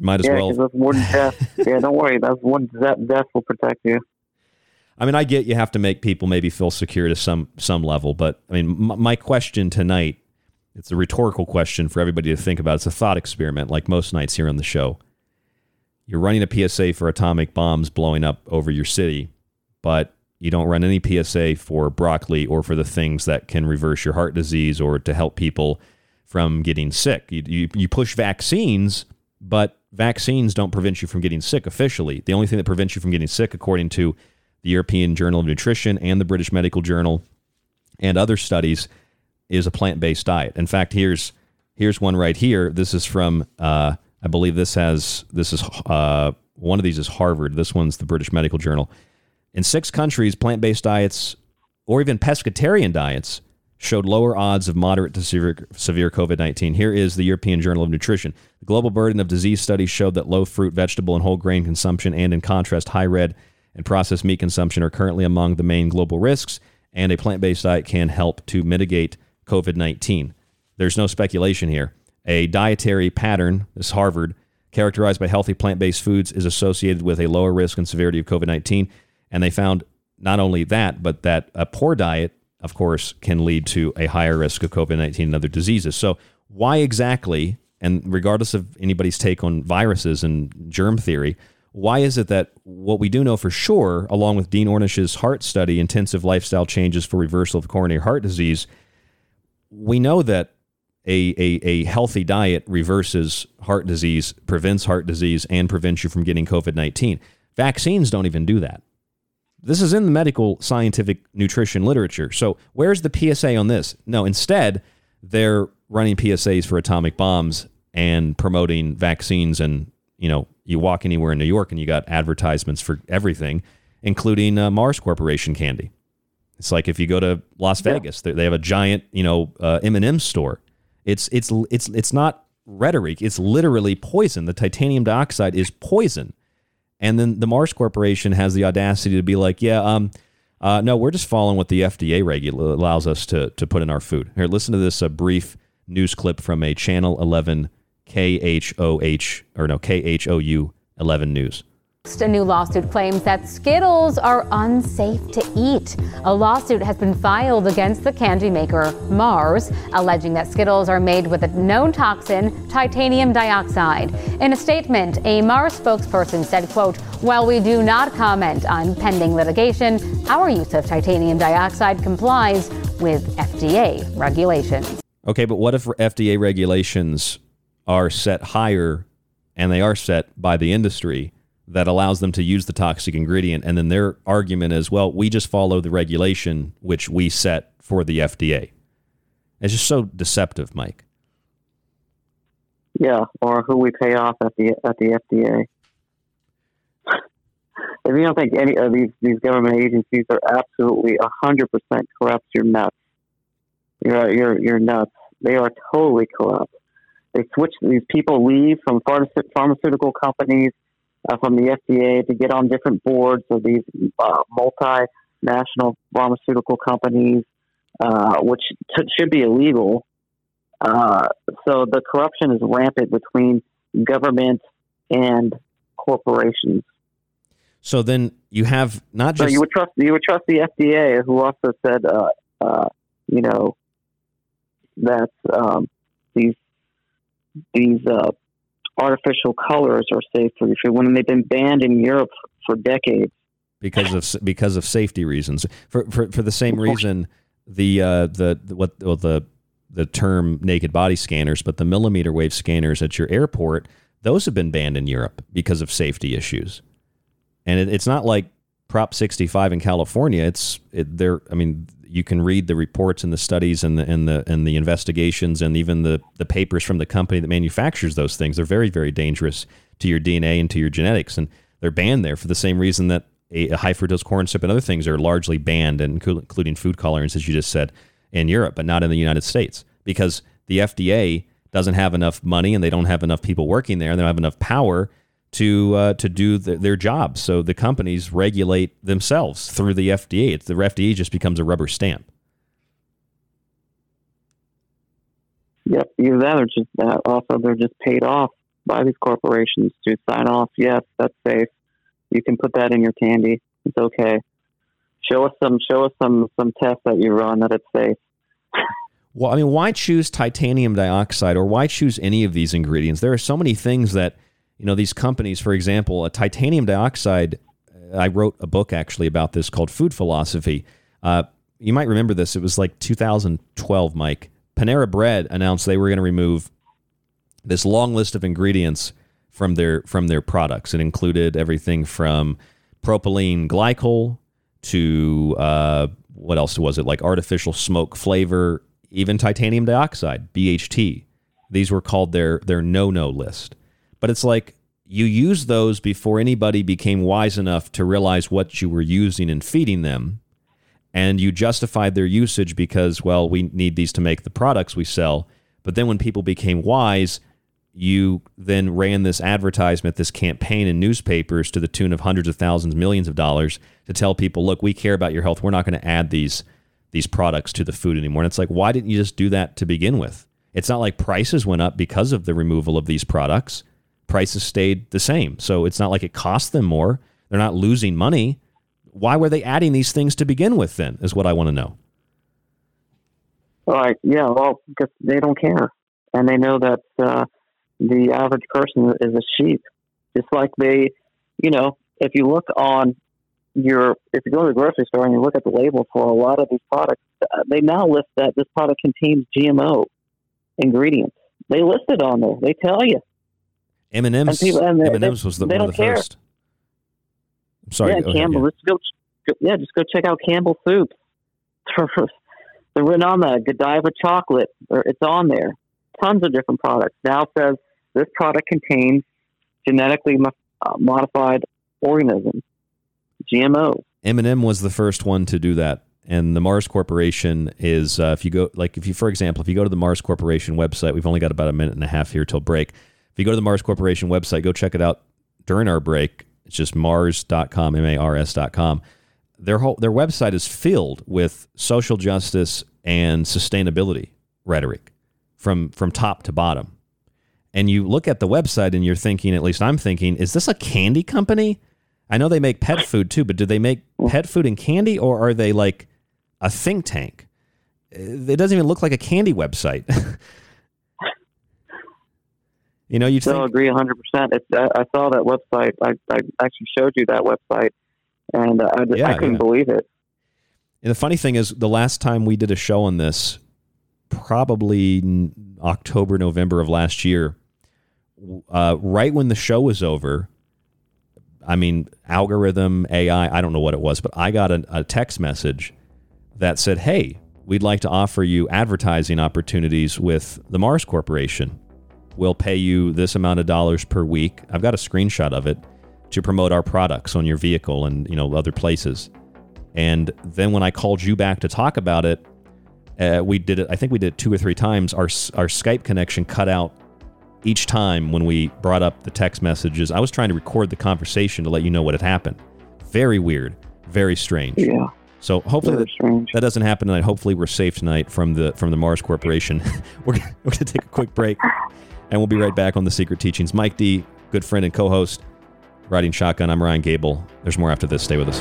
Might as yeah, well. that's one death. yeah, don't worry, that's one death, death will protect you. I mean, I get you have to make people maybe feel secure to some some level, but I mean, my, my question tonight, it's a rhetorical question for everybody to think about. It's a thought experiment, like most nights here on the show. You're running a PSA for atomic bombs blowing up over your city, but you don't run any PSA for broccoli or for the things that can reverse your heart disease or to help people from getting sick. You, you, you push vaccines, but vaccines don't prevent you from getting sick officially. The only thing that prevents you from getting sick, according to the European Journal of Nutrition and the British Medical Journal and other studies, is a plant-based diet. In fact, here's here's one right here. This is from uh, I believe this has this is uh, one of these is Harvard. This one's the British Medical Journal. In six countries, plant-based diets or even pescatarian diets showed lower odds of moderate to severe, COVID 19. Here is the European Journal of Nutrition. The global burden of disease studies showed that low fruit, vegetable, and whole grain consumption, and in contrast, high red and processed meat consumption are currently among the main global risks, and a plant based diet can help to mitigate COVID 19. There's no speculation here. A dietary pattern, this is Harvard, characterized by healthy plant based foods is associated with a lower risk and severity of COVID 19. And they found not only that, but that a poor diet, of course, can lead to a higher risk of COVID 19 and other diseases. So, why exactly, and regardless of anybody's take on viruses and germ theory, why is it that what we do know for sure, along with Dean Ornish's heart study, intensive lifestyle changes for reversal of coronary heart disease, we know that a, a, a healthy diet reverses heart disease, prevents heart disease, and prevents you from getting COVID 19. Vaccines don't even do that. This is in the medical scientific nutrition literature. So, where's the PSA on this? No, instead, they're running PSAs for atomic bombs and promoting vaccines. And, you know, you walk anywhere in New York and you got advertisements for everything, including uh, Mars Corporation candy. It's like if you go to Las Vegas, they they have a giant, you know, uh, M&M store. It's it's it's it's not rhetoric. It's literally poison. The titanium dioxide is poison. And then the Mars Corporation has the audacity to be like, yeah, um, uh, no, we're just following what the FDA regula- allows us to to put in our food. Here, listen to this uh, brief news clip from a Channel 11 KHOH or no KHOU 11 News. A new lawsuit claims that Skittles are unsafe to eat. A lawsuit has been filed against the candy maker Mars, alleging that Skittles are made with a known toxin, titanium dioxide. In a statement, a Mars spokesperson said, quote, while we do not comment on pending litigation, our use of titanium dioxide complies with FDA regulations. Okay, but what if FDA regulations are set higher and they are set by the industry that allows them to use the toxic ingredient? And then their argument is, well, we just follow the regulation which we set for the FDA. It's just so deceptive, Mike. Yeah, or who we pay off at the at the FDA. if you don't think any of these these government agencies are absolutely hundred percent corrupt, you're nuts. You're you're you're nuts. They are totally corrupt. They switch these people leave from pharmace- pharmaceutical companies, uh, from the FDA to get on different boards of these uh, multinational pharmaceutical companies, uh, which t- should be illegal. Uh, so the corruption is rampant between government and corporations. So then you have not So just you would trust you would trust the FDA, who also said, uh, uh, you know, that um, these these uh, artificial colors are safe for the food when they've been banned in Europe for decades. because of because of safety reasons. For for, for the same reason, the uh, the, the what well, the the term naked body scanners, but the millimeter wave scanners at your airport, those have been banned in Europe because of safety issues. And it, it's not like Prop 65 in California. It's it, there. I mean, you can read the reports and the studies and the and the and the investigations and even the the papers from the company that manufactures those things. They're very very dangerous to your DNA and to your genetics, and they're banned there for the same reason that a, a high fructose corn syrup and other things are largely banned, and including food colorants, as you just said, in Europe, but not in the United States because the FDA doesn't have enough money and they don't have enough people working there, and they don't have enough power to uh, to do the, their job. So the companies regulate themselves through the FDA. It's the FDA just becomes a rubber stamp. Yep, either that or just that. Also, they're just paid off by these corporations to sign off. Yes, that's safe. You can put that in your candy. It's okay. Show us some. Show us some some tests that you run that it's safe. Well, I mean, why choose titanium dioxide or why choose any of these ingredients? There are so many things that, you know, these companies, for example, a titanium dioxide. I wrote a book actually about this called Food Philosophy. Uh, you might remember this. It was like 2012, Mike. Panera Bread announced they were going to remove this long list of ingredients from their from their products. It included everything from propylene glycol to uh, what else was it? Like artificial smoke flavor, even titanium dioxide, BHT. These were called their their no no list. But it's like you use those before anybody became wise enough to realize what you were using and feeding them. And you justified their usage because, well, we need these to make the products we sell. But then when people became wise, you then ran this advertisement, this campaign in newspapers to the tune of hundreds of thousands, millions of dollars to tell people, look, we care about your health. We're not going to add these these products to the food anymore. And it's like, why didn't you just do that to begin with? It's not like prices went up because of the removal of these products. Prices stayed the same. So it's not like it cost them more. They're not losing money. Why were they adding these things to begin with then, is what I want to know. All right. Yeah. Well, because they don't care, and they know that uh, the average person is a sheep. Just like they, you know, if you look on your, if you go to the grocery store and you look at the label for a lot of these products, uh, they now list that this product contains GMO. ingredients. They list it on there. They tell you. M&M's, And people- and they- M&M's was the, they one of the care. first. I'm sorry. yeah, go ahead, Campbell. yeah. Let's go. Yeah, just go check out Campbell Soup. They're written on the Godiva chocolate. or It's on there. Tons of different products. Now says this product contains genetically uh, modified organisms, GMO. M&M was the first one to do that. And the Mars Corporation is, uh, if you go, like, if you, for example, if you go to the Mars Corporation website, we've only got about a minute and a half here till break. If you go to the Mars Corporation website, go check it out during our break. It's just mars.com, M A R S.com. Their whole, their website is filled with social justice and sustainability rhetoric from, from top to bottom. And you look at the website and you're thinking, at least I'm thinking, is this a candy company? I know they make pet food too, but do they make pet food and candy or are they like a think tank? It doesn't even look like a candy website. you know, you I think agree 100%. I, I saw that website. I, I actually showed you that website, and I, just, Yeah, I couldn't yeah. believe it. And the funny thing is, the last time we did a show on this, probably October, November of last year, uh, right when the show was over, I mean, algorithm, AI, I don't know what it was, but I got a, a text message that said, Hey, we'd like to offer you advertising opportunities with the Mars Corporation. We'll pay you this amount of dollars per week. I've got a screenshot of it to promote our products on your vehicle and, you know, other places. And then when I called you back to talk about it, uh, we did it. I think we did it two or three times. Our our Skype connection cut out each time when we brought up the text messages. I was trying to record the conversation to let you know what had happened. Very weird. Very strange. Yeah. So hopefully that, that doesn't happen tonight. Hopefully we're safe tonight from the from the Mars Corporation. we're we're going to take a quick break, and we'll be right back on the Secret Teachings. Mike D, good friend and co-host, riding shotgun. I'm Ryan Gable. There's more after this. Stay with us.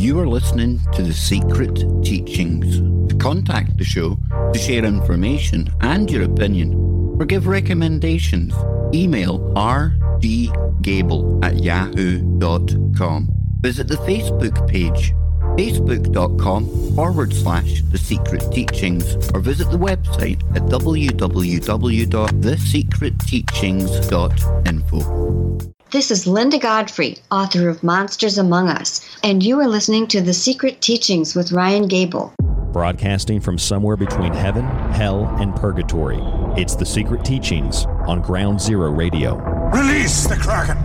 You are listening to The Secret Teachings. To contact the show, to share information and your opinion, or give recommendations, email rdgable at yahoo.com. Visit the Facebook page, facebook.com forward slash The Secret Teachings, or visit the website at www.thesecretteachings.info. This is Linda Godfrey, author of Monsters Among Us, and you are listening to The Secret Teachings with Ryan Gable. Broadcasting from somewhere between heaven, hell, and purgatory. It's the Secret Teachings on Ground Zero Radio. Release the Kraken!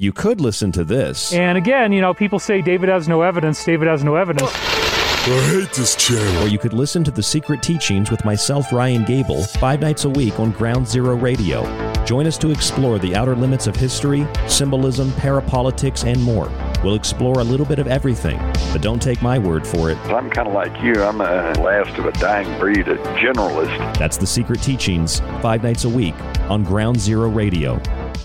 You could listen to this. And again, you know, people say David has no evidence. David has no evidence. I hate this channel. Or you could listen to the Secret Teachings with myself, Ryan Gable, five nights a week on Ground Zero Radio. Join us to explore the outer limits of history, symbolism, parapolitics, and more. We'll explore a little bit of everything, but don't take my word for it. I'm kind of like you. I'm a last of a dying breed, a generalist. That's the Secret Teachings, five nights a week on Ground Zero Radio.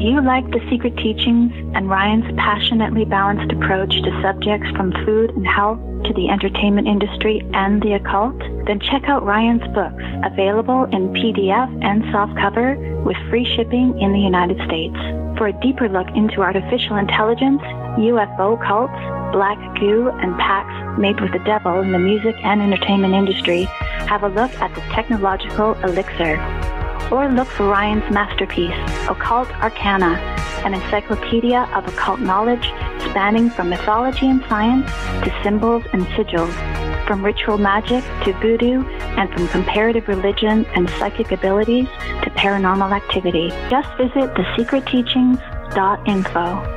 Do you like the secret teachings and Ryan's passionately balanced approach to subjects from food and health to the entertainment industry and the occult? Then check out Ryan's books, available in PDF and softcover with free shipping in the United States. For a deeper look into artificial intelligence, UFO cults, black goo, and pacts made with the devil in the music and entertainment industry, have a look at the technological elixir or look for Ryan's masterpiece, Occult Arcana, an encyclopedia of occult knowledge spanning from mythology and science to symbols and sigils, from ritual magic to voodoo, and from comparative religion and psychic abilities to paranormal activity. Just visit thesecretteachings.info.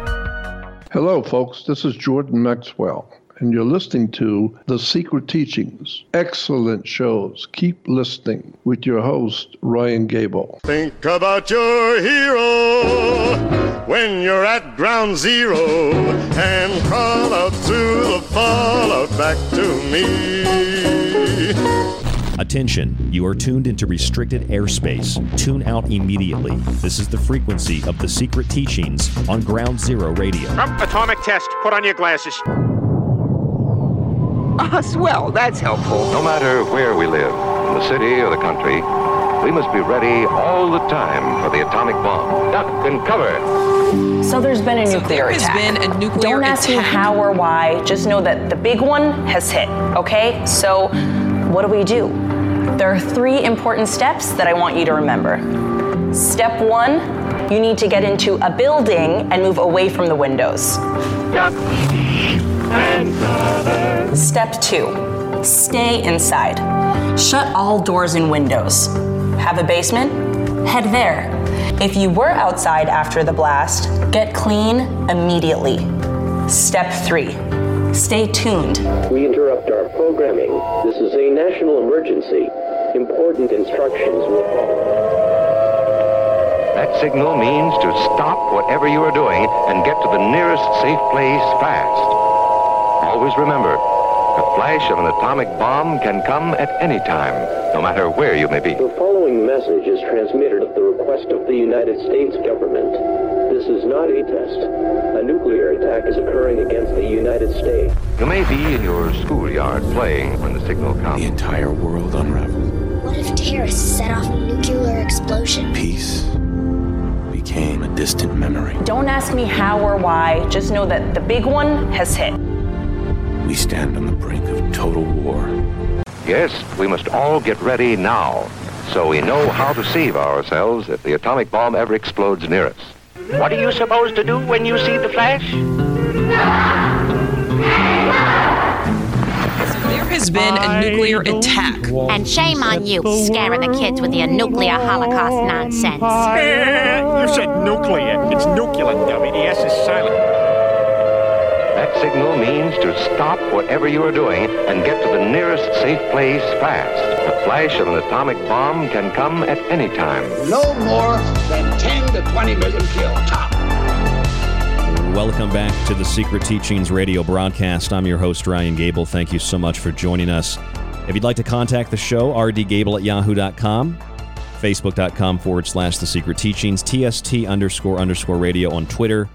Hello, folks. This is Jordan Maxwell, and you're listening to The Secret Teachings. Excellent shows. Keep listening with your host, Ryan Gable. Think about your hero when you're at ground zero and call out through the fallout back to me. Attention, you are tuned into restricted airspace. Tune out immediately. This is the frequency of the secret teachings on Ground Zero Radio. Oh, atomic test. Put on your glasses. Ah, swell. That's helpful. No matter where we live, in the city or the country, we must be ready all the time for the atomic bomb. Duck and cover. So there's been a So nuclear there has attack. been a nuclear Don't ask me how or why. Just know that the big one has hit. Okay. So what do we do? There are three important steps that I want you to remember. Step one, you need to get into a building and move away from the windows. Step two, stay inside. Shut all doors and windows. Have a basement? Head there. If you were outside after the blast, get clean immediately. Step three, stay tuned. We interrupt our programming. This is a national emergency. Important instructions will follow. That signal means to stop whatever you are doing and get to the nearest safe place fast. Always remember, the flash of an atomic bomb can come at any time, no matter where you may be. The following message is transmitted at the request of the United States government. This is not a test. A nuclear attack is occurring against the United States. You may be in your schoolyard playing when the signal comes. The entire world unraveled. What if terrorists set off a nuclear explosion? Peace became a distant memory. Don't ask me how or why, just know that the big one has hit. We stand on the brink of total war. Yes, we must all get ready now, so we know how to save ourselves if the atomic bomb ever explodes near us. What are you supposed to do when you see the flash? There has been a nuclear attack. And shame on you, scaring the kids with your nuclear holocaust nonsense. you said nuclear. It's nuclear, dummy. The S is silent. That signal means to stop whatever you are doing and get to the nearest safe place fast. The flash of an atomic bomb can come at any time. No more than 10 to 20 million killed. Top. Welcome back to the Secret Teachings radio broadcast. I'm your host, Ryan Gable. Thank you so much for joining us. If you'd like to contact the show, rdgable at yahoo.com, facebook.com forward slash the secret teachings, TST underscore underscore radio on Twitter.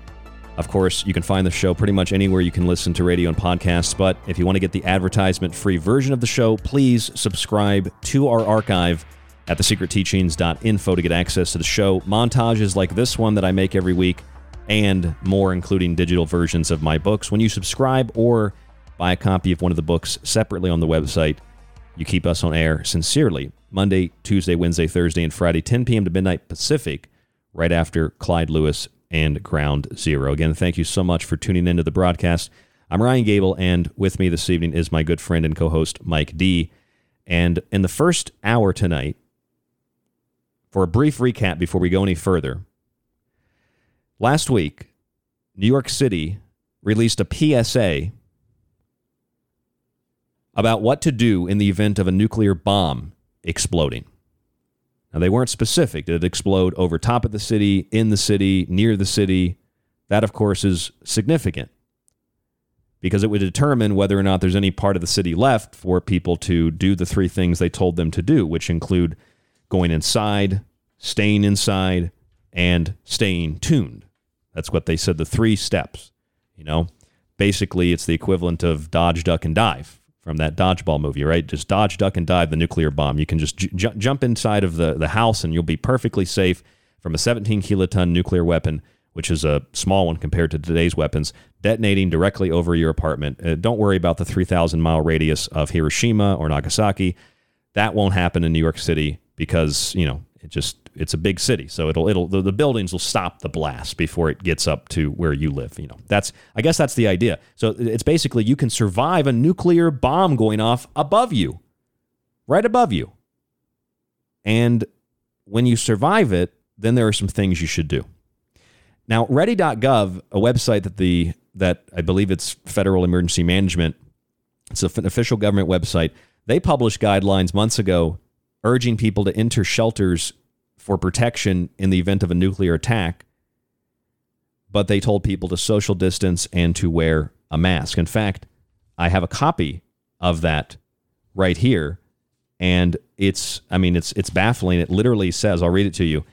Of course, you can find the show pretty much anywhere you can listen to radio and podcasts. But if you want to get the advertisement free version of the show, please subscribe to our archive at thesecretteachings.info to get access to the show. Montages like this one that I make every week and more, including digital versions of my books. When you subscribe or buy a copy of one of the books separately on the website, you keep us on air sincerely Monday, Tuesday, Wednesday, Thursday, and Friday, 10 p.m. to midnight Pacific, right after Clyde Lewis and Ground Zero. Again, thank you so much for tuning into the broadcast. I'm Ryan Gable, and with me this evening is my good friend and co host, Mike D. And in the first hour tonight, for a brief recap before we go any further, last week, New York City released a PSA about what to do in the event of a nuclear bomb exploding. Now, they weren't specific. Did it explode over top of the city, in the city, near the city? That, of course, is significant because it would determine whether or not there's any part of the city left for people to do the three things they told them to do, which include going inside, staying inside, and staying tuned. That's what they said the three steps. You know, basically, it's the equivalent of dodge, duck, and dive from that dodgeball movie, right? Just dodge, duck, and dive the nuclear bomb. You can just j- jump inside of the, the house and you'll be perfectly safe from a 17 kiloton nuclear weapon, which is a small one compared to today's weapons, detonating directly over your apartment. Uh, don't worry about the 3,000 mile radius of Hiroshima or Nagasaki. That won't happen in New York City because, you know, it just it's a big city, so it'll it'll the, the buildings will stop the blast before it gets up to where you live. You know, that's I guess that's the idea. So it's basically you can survive a nuclear bomb going off above you, right above you, and when you survive it, then there are some things you should do. Now, Ready.gov, a website that the that I believe it's Federal Emergency Management, it's an official government website. They published guidelines months ago urging people to enter shelters for protection in the event of a nuclear attack, but they told people to social distance and to wear a mask. In fact, I have a copy of that right here. And it's, I mean, it's it's baffling. It literally says, I'll read it to you.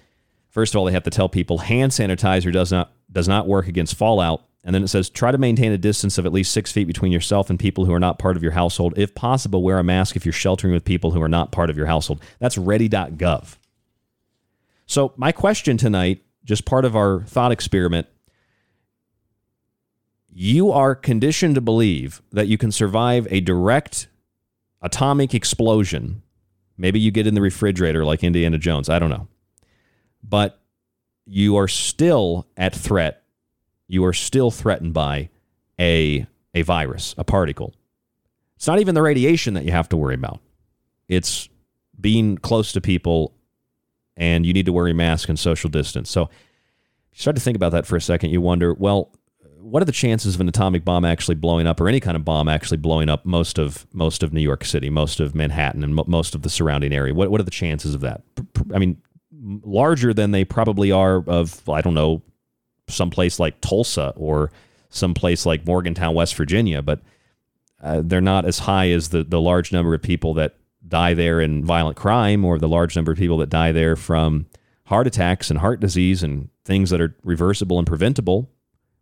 First of all, they have to tell people hand sanitizer does not does not work against fallout. And then it says try to maintain a distance of at least six feet between yourself and people who are not part of your household. If possible, wear a mask if you're sheltering with people who are not part of your household. That's ready.gov. So, my question tonight, just part of our thought experiment you are conditioned to believe that you can survive a direct atomic explosion. Maybe you get in the refrigerator like Indiana Jones. I don't know. But you are still at threat. You are still threatened by a, a virus, a particle. It's not even the radiation that you have to worry about. It's being close to people and you need to wear a mask and social distance. So you start to think about that for a second. You wonder, well, what are the chances of an atomic bomb actually blowing up, or any kind of bomb actually blowing up most of most of New York City, most of Manhattan, and mo- most of the surrounding area? What what are the chances of that? I mean, larger than they probably are of I don't know, someplace like Tulsa or someplace like Morgantown, West Virginia, but uh, they're not as high as the the large number of people that die there in violent crime, or the large number of people that die there from heart attacks and heart disease and things that are reversible and preventable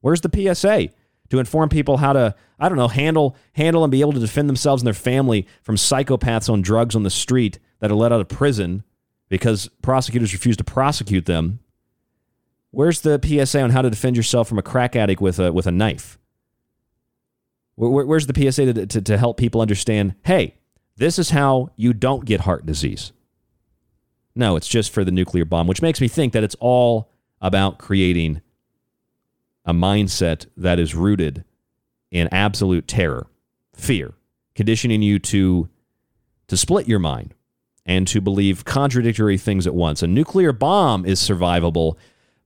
Where's the PSA to inform people how to, I don't know, handle handle and be able to defend themselves and their family from psychopaths on drugs on the street that are let out of prison because prosecutors refuse to prosecute them? Where's the PSA on how to defend yourself from a crack addict with a with a knife? Where, where's the PSA to, to, to help people understand? Hey, this is how you don't get heart disease. No, it's just for the nuclear bomb, which makes me think that it's all about creating a mindset that is rooted in absolute terror, fear, conditioning you to to split your mind and to believe contradictory things at once. A nuclear bomb is survivable,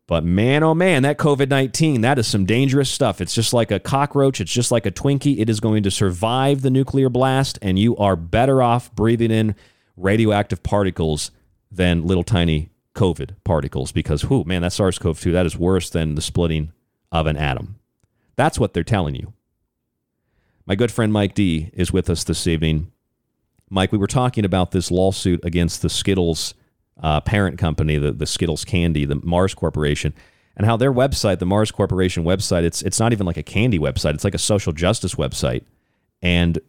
but man oh man, that COVID-19, that is some dangerous stuff. It's just like a cockroach, it's just like a Twinkie. It is going to survive the nuclear blast and you are better off breathing in radioactive particles than little tiny COVID particles because, whoo, man, that SARS CoV 2, that is worse than the splitting of an atom. That's what they're telling you. My good friend Mike D is with us this evening. Mike, we were talking about this lawsuit against the Skittles uh, parent company, the, the Skittles Candy, the Mars Corporation, and how their website, the Mars Corporation website, it's it's not even like a candy website; it's like a social justice website, and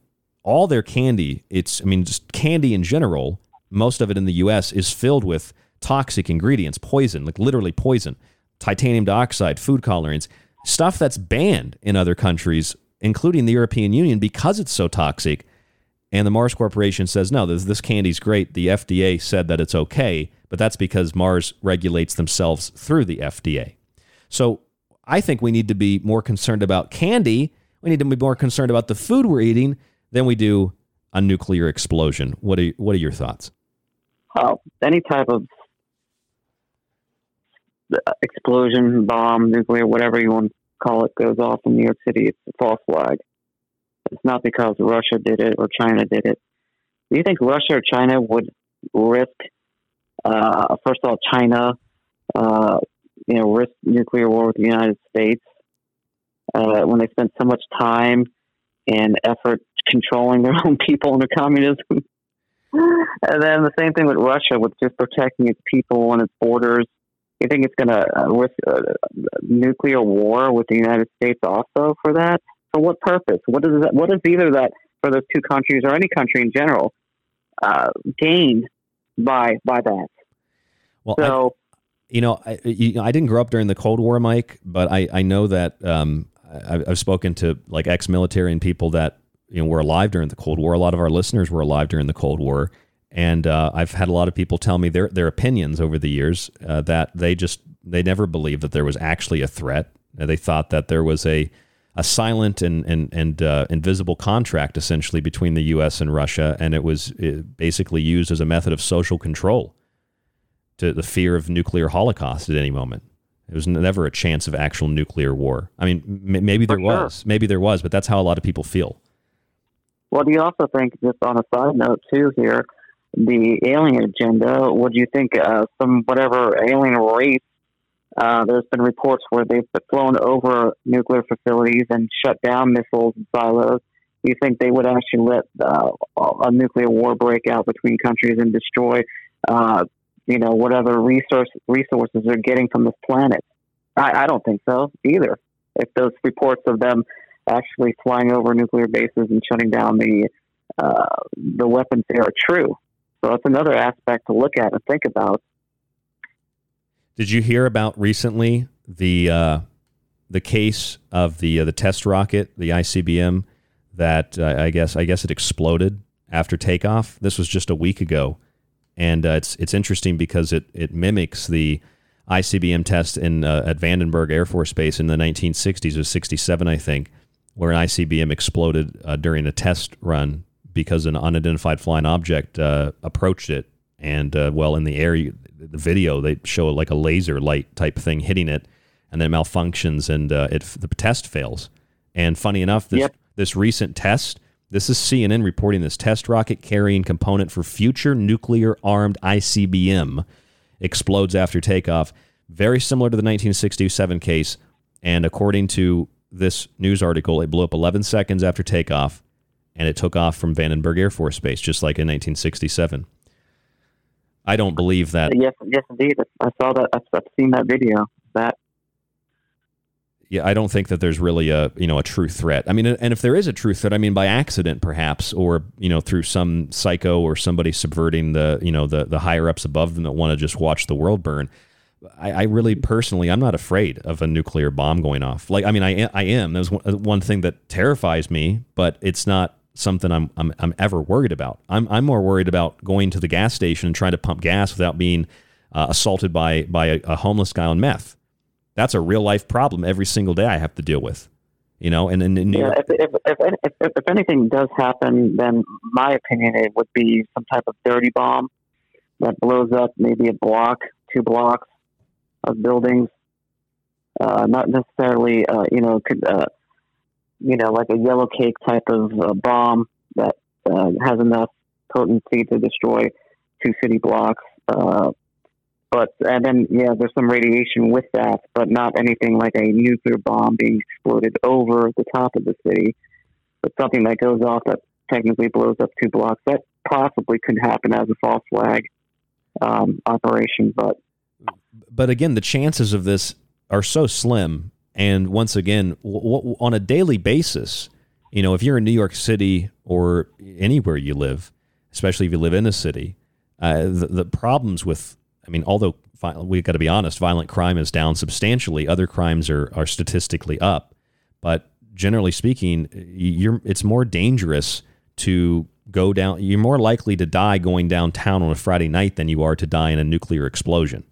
all their candy, it's I mean just candy in general, most of it in the U.S. is filled with toxic ingredients, poison, like literally poison titanium dioxide, food colorings, stuff that's banned in other countries, including the European Union, because it's so toxic. And the Mars Corporation says, no, this, this candy's great. The FDA said that it's okay, but that's because Mars regulates themselves through the FDA. So I think we need to be more concerned about candy. We need to be more concerned about the food we're eating than we do a nuclear explosion. What are, what are your thoughts? Well, any type of uh, explosion, bomb, nuclear, whatever you want to call it, goes off in New York City, it's a false flag. It's not because Russia did it or China did it. Do you think Russia or China would risk, uh, first of all, China, uh, you know, risk nuclear war with the United States uh, when they spent so much time and effort controlling their own people under communism? and then the same thing with Russia, with just protecting its people and its borders you think it's going to uh, risk a nuclear war with the United States also for that? For what purpose? What is that? What is either that for those two countries or any country in general uh, gain by by that? Well, so. I, you know, I, you, I didn't grow up during the Cold War, Mike, but I, I know that um, I, I've spoken to like ex-military and people that you know were alive during the Cold War. A lot of our listeners were alive during the Cold War, and uh, I've had a lot of people tell me their their opinions over the years uh, that they just they never believed that there was actually a threat. They thought that there was a a silent and and and uh, invisible contract essentially between the U.S. and Russia, and it was basically used as a method of social control to the fear of nuclear holocaust at any moment. There was never a chance of actual nuclear war. I mean, m- maybe there sure. was, maybe there was, but that's how a lot of people feel. Well, do you also think, just on a side note too, here, the alien agenda. Would you think uh, some whatever alien race? Uh, there's been reports where they've flown over nuclear facilities and shut down missiles and silos. Do you think they would actually let uh, a nuclear war break out between countries and destroy, uh, you know, whatever resource resources they're getting from this planet? I, I don't think so either. If those reports of them actually flying over nuclear bases and shutting down the uh, the weapons there are true. So that's another aspect to look at and think about. Did you hear about recently the uh, the case of the uh, the test rocket, the ICBM, that uh, I guess I guess it exploded after takeoff? This was just a week ago, and uh, it's it's interesting because it it mimics the ICBM test in uh, at Vandenberg Air Force Base in the 1960s or 67, I think, where an ICBM exploded uh, during a test run because an unidentified flying object approached it, and well, in the air. The video they show like a laser light type thing hitting it and then malfunctions and uh, it the test fails. And funny enough this Yep. this recent test this is CNN reporting this test rocket carrying component for future nuclear armed ICBM explodes after takeoff. Very similar to the 1967 case and according to this news article it blew up 11 seconds after takeoff and it took off from Vandenberg Air Force Base just like in 1967 I don't believe that. Yes, yes, indeed. I saw that. I've, seen that video. That Yeah, I don't think that there's really a you know a true threat. I mean, and if there is a true threat, I mean by accident perhaps, or you know through some psycho or somebody subverting the you know the the higher ups above them that want to just watch the world burn. I, I really personally, I'm not afraid of a nuclear bomb going off. Like, I mean, I I am. There's one, one thing that terrifies me, but it's not something I'm, I'm I'm ever worried about. I'm I'm more worried about going to the gas station and trying to pump gas without being uh, assaulted by by a, a homeless guy on meth. That's a real life problem every single day I have to deal with. You know, and, and, and yeah, if, if, if, if, if, if anything does happen, then my opinion it would be some type of dirty bomb that blows up maybe a block, two blocks of buildings. Uh, not necessarily, uh, you know, could, uh, you know, like a yellow cake type of uh, bomb that uh, has enough potency to destroy two city blocks. Uh, but and then yeah, there's some radiation with that, but not anything like a nuclear bomb being exploded over the top of the city. But something that goes off that technically blows up two blocks. That possibly could happen as a false flag um, operation, but but again, the chances of this are so slim. And once again, w- w- on a daily basis, you know, if you're in New York City or anywhere you live, especially if you live in a city, uh, the, the problems with, I mean, although we've got to be honest, violent crime is down substantially. Other crimes are, are statistically up. But generally speaking, you're, it's more dangerous to go down. You're more likely to die going downtown on a Friday night than you are to die in a nuclear explosion.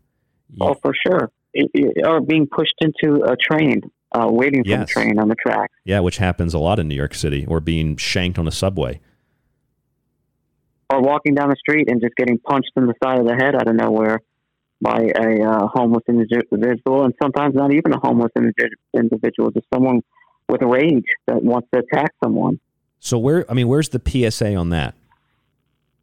oh, for sure, it- being pushed into a train, uh, waiting for the train on the track. Yeah, which happens a lot in New York City, or being shanked on a subway. or walking down the street and just getting punched in the side of the head out of nowhere by a uh, homeless individual, and sometimes not even a homeless individual, just someone with rage that wants to attack someone. So where, I mean, where's the PSA on that?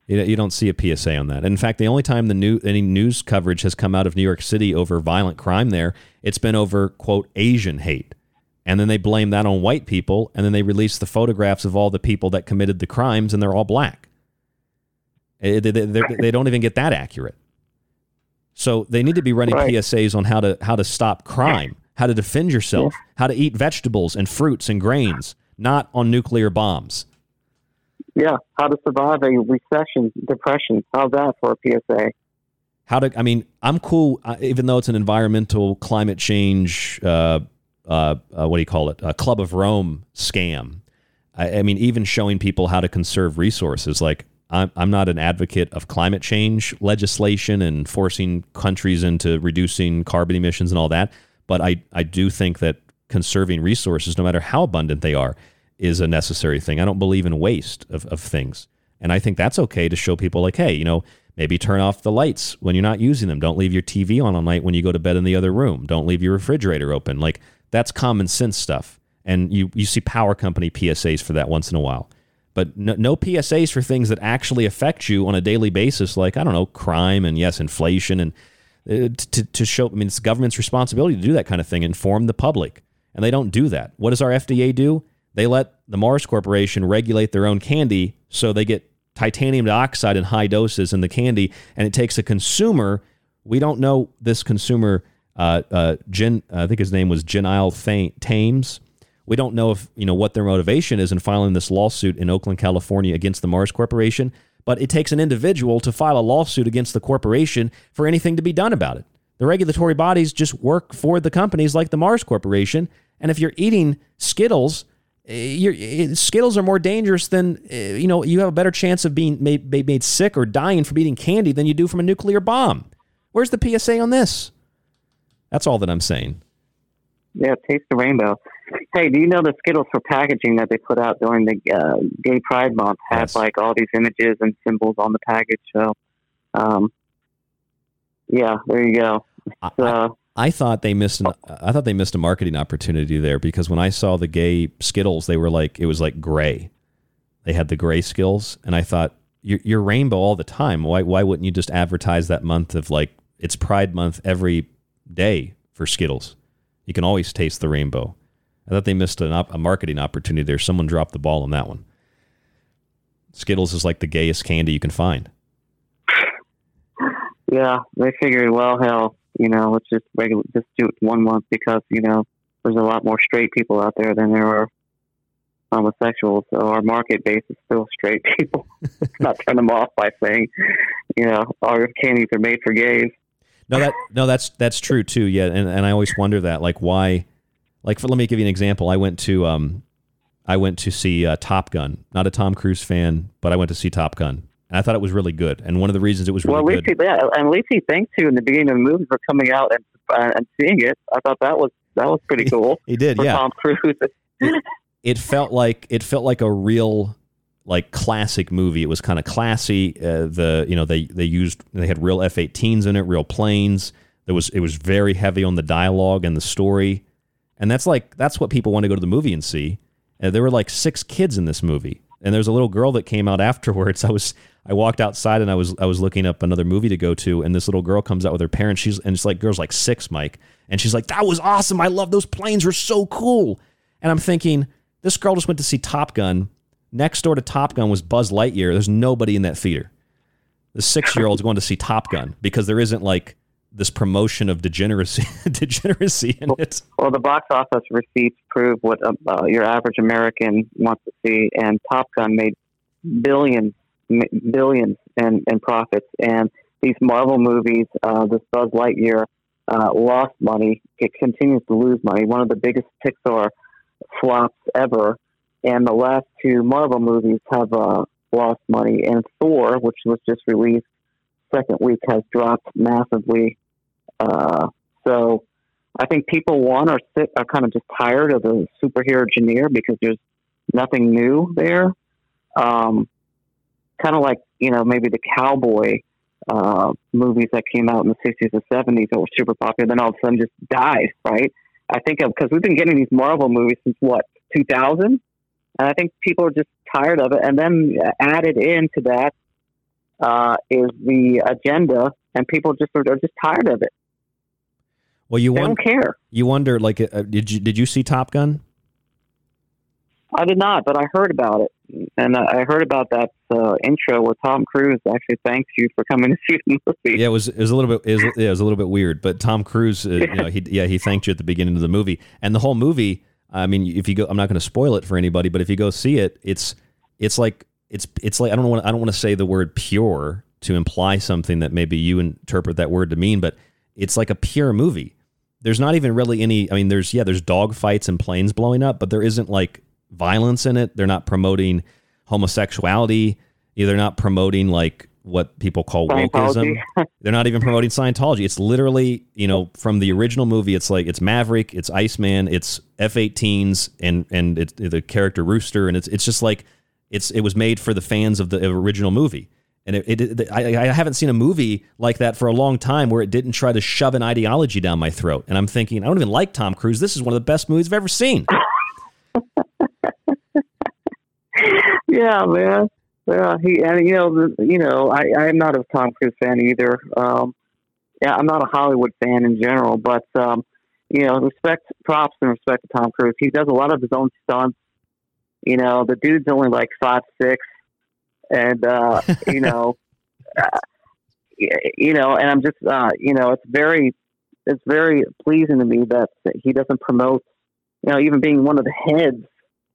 You, don't see a PSA on that. In fact, the only time the new any news coverage has come out of New York City over violent crime there, it's been over quote Asian hate, and then they blame that on white people, and then they release the photographs of all the people that committed the crimes, and they're all black. Eh, They, they, they- they don't even get that accurate. So they need to be running Right. PSAs on how to how to stop crime, how to defend yourself, how to eat vegetables and fruits and grains, not on nuclear bombs. Yeah, how to survive a recession, depression. How's that for a PSA? how to i mean i'm cool uh, even though it's an environmental climate change uh, uh, uh, what do you call it a club of rome scam I, I mean even showing people how to conserve resources like I'm, I'm not an advocate of climate change legislation and forcing countries into reducing carbon emissions and all that but i, I do think that conserving resources no matter how abundant they are is a necessary thing i don't believe in waste of, of things and I think that's okay to show people, like, hey, you know, maybe turn off the lights when you're not using them. Don't leave your TV on all night when you go to bed in the other room. Don't leave your refrigerator open. Like, that's common sense stuff. And you, you see power company PSAs for that once in a while. But no, no PSAs for things that actually affect you on a daily basis, like, I don't know, crime and, yes, inflation. And uh, to, to show, I mean, it's government's responsibility to do that kind of thing, inform the public. And they don't do that. What does our FDA do? They let the Mars Corporation regulate their own candy, so they get titanium dioxide in high doses in the candy, and it takes a consumer. We don't know this consumer. Uh, uh, Jen, I think his name was Isle Thames. We don't know if you know what their motivation is in filing this lawsuit in Oakland, California, against the Mars Corporation. But it takes an individual to file a lawsuit against the corporation for anything to be done about it. The regulatory bodies just work for the companies like the Mars Corporation. And if you're eating Skittles, eh, Skittles are more dangerous than eh, you know. You have a better chance of being made, made sick or dying from eating candy than you do from a nuclear bomb. Where's the PSA on this? That's all that I'm saying. Yeah, taste the rainbow. Hey, do you know the Skittles for packaging that they put out during the uh, Gay Pride Month had yes. like all these images and symbols on the package? So, um, yeah, there you go. Uh, I thought they missed an, I thought they missed a marketing opportunity there because when I saw the gay Skittles, they were like it was like gray. They had the gray skills, and I thought you're, you're rainbow all the time. Why why wouldn't you just advertise that month of like it's Pride Month every day for Skittles? You can always taste the rainbow. I thought they missed an op- a marketing opportunity there. Someone dropped the ball on that one. Skittles is like the gayest candy you can find. Yeah, they figured, well, hell, you know, let's just regular, just do it one month because you know there's a lot more straight people out there than there are homosexuals. So our market base is still straight people. Not turn them off by saying, you know, our candies are made for gays. No, that no, that's that's true too. Yeah, and and I always wonder that, like, why? Like, for, let me give you an example. I went to um, I went to see uh, Top Gun. Not a Tom Cruise fan, but I went to see Top Gun. And I thought it was really good. And one of the reasons it was really well, good. He, yeah, and he thanked you in the beginning of the movie for coming out and uh, and seeing it. I thought that was that was pretty cool. he did, yeah. Tom Cruise. it, it, felt like it felt like a real like classic movie. It was kind of classy. Uh, the you know they they used they had real F-18s in it, real planes. There was it was very heavy on the dialogue and the story, and that's like that's what people want to go to the movie and see. Uh, there were like six kids in this movie, and there's a little girl that came out afterwards. I was I walked outside and I was I was looking up another movie to go to, and this little girl comes out with her parents. She's and it's like girl's like six, Mike, and she's like, "That was awesome! I love those planes. Were so cool." And I'm thinking, this girl just went to see Top Gun. Next door to Top Gun was Buzz Lightyear. There's nobody in that theater. The six year old's going to see Top Gun because there isn't like this promotion of degeneracy degeneracy in it. Well, the box office receipts prove what uh, uh your average American wants to see, and Top Gun made billions billions in, in profits. And these Marvel movies, uh, this Buzz Lightyear, uh, lost money. It continues to lose money. One of the biggest Pixar flops ever. And the last two Marvel movies have uh, lost money. And Thor, which was just released second week, has dropped massively. Uh, so I think people one are sick, are kind of just tired of the superhero genre because there's nothing new there. Um, kind of like you know maybe the cowboy uh, movies that came out in the 60s and 70s that were super popular, then all of a sudden just died, right? I think of because we've been getting these Marvel movies since what 2000, and I think people are just tired of it. And then added into that uh, is the agenda, and people just are, are just tired of it. Well, you won- don't care. You wonder, like, uh, did you did you see Top Gun? I did not, but I heard about it, and I heard about that uh, intro where Tom Cruise actually thanks you for coming to see the movie. Yeah, it was it was a little bit it was, yeah, it was a little bit weird, but Tom Cruise, uh, you know, he yeah he thanked you at the beginning of the movie, and the whole movie. I mean, if you go, I'm not going to spoil it for anybody, but if you go see it, it's it's like it's it's like I don't want I don't want to say the word pure to imply something that maybe you interpret that word to mean, but it's like a pure movie. There's not even really any. I mean, there's yeah, there's dog fights and planes blowing up, but there isn't like violence in it. They're not promoting homosexuality. They're not promoting like what people call wokeism. They're not even promoting Scientology. It's literally, you know, from the original movie, it's like it's Maverick, it's Iceman, it's F-18s, and and it's the character Rooster, and it's it's just like it's it was made for the fans of the original movie. And it, it, it I, I haven't seen a movie like that for a long time where it didn't try to shove an ideology down my throat. And I'm thinking, I don't even like Tom Cruise. This is one of the best movies I've ever seen. yeah, man. Yeah, he and you know, the, you know, I I'm not a Tom Cruise fan either. Um, yeah, I'm not a Hollywood fan in general, but um, you know, respect props and respect to Tom Cruise. He does a lot of his own stunts. You know, the dude's only like five six, and uh, you know, uh, you know, and I'm just, uh, you know, it's very, it's very pleasing to me that he doesn't promote, you know, even being one of the heads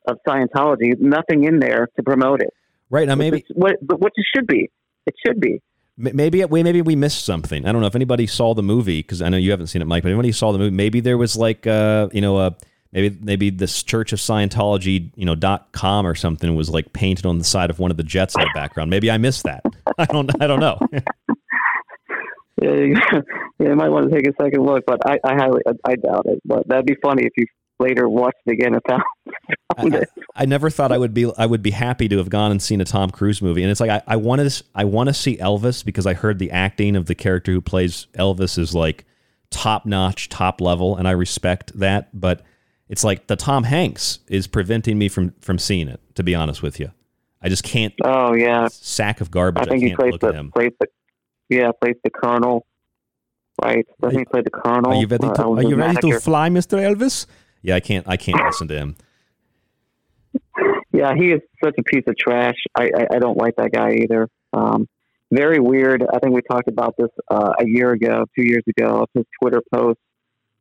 of Scientology, nothing in there to promote it. Right now, maybe what, but which it should be. It should be. Maybe we maybe we missed something. I don't know if anybody saw the movie because I know you haven't seen it, Mike. But anybody saw the movie? Maybe there was like uh, you know uh, maybe maybe this Church of Scientology you know dot com or something was like painted on the side of one of the jets in the background. Maybe I missed that. I don't I don't know. Yeah, you, yeah, you might want to take a second look, but I, I highly, I, I doubt it. But that'd be funny if you later watched it again and found, found it. I never thought I would be I would be happy to have gone and seen a Tom Cruise movie, and it's like I, I want to I want to see Elvis because I heard the acting of the character who plays Elvis is like top notch, top level, and I respect that. But it's like the Tom Hanks is preventing me from from seeing it. To be honest with you, I just can't. Oh yeah, sack of garbage. I think he plays the plays the yeah plays the colonel. Right? Doesn't he play the colonel? Are you ready Uh, to Are you ready to fly, Mister Elvis? Yeah, I can't I can't listen to him. Yeah, he is such a piece of trash. I, I, I don't like that guy either. Um, very weird. I think we talked about this uh, a year ago, two years ago, of his Twitter post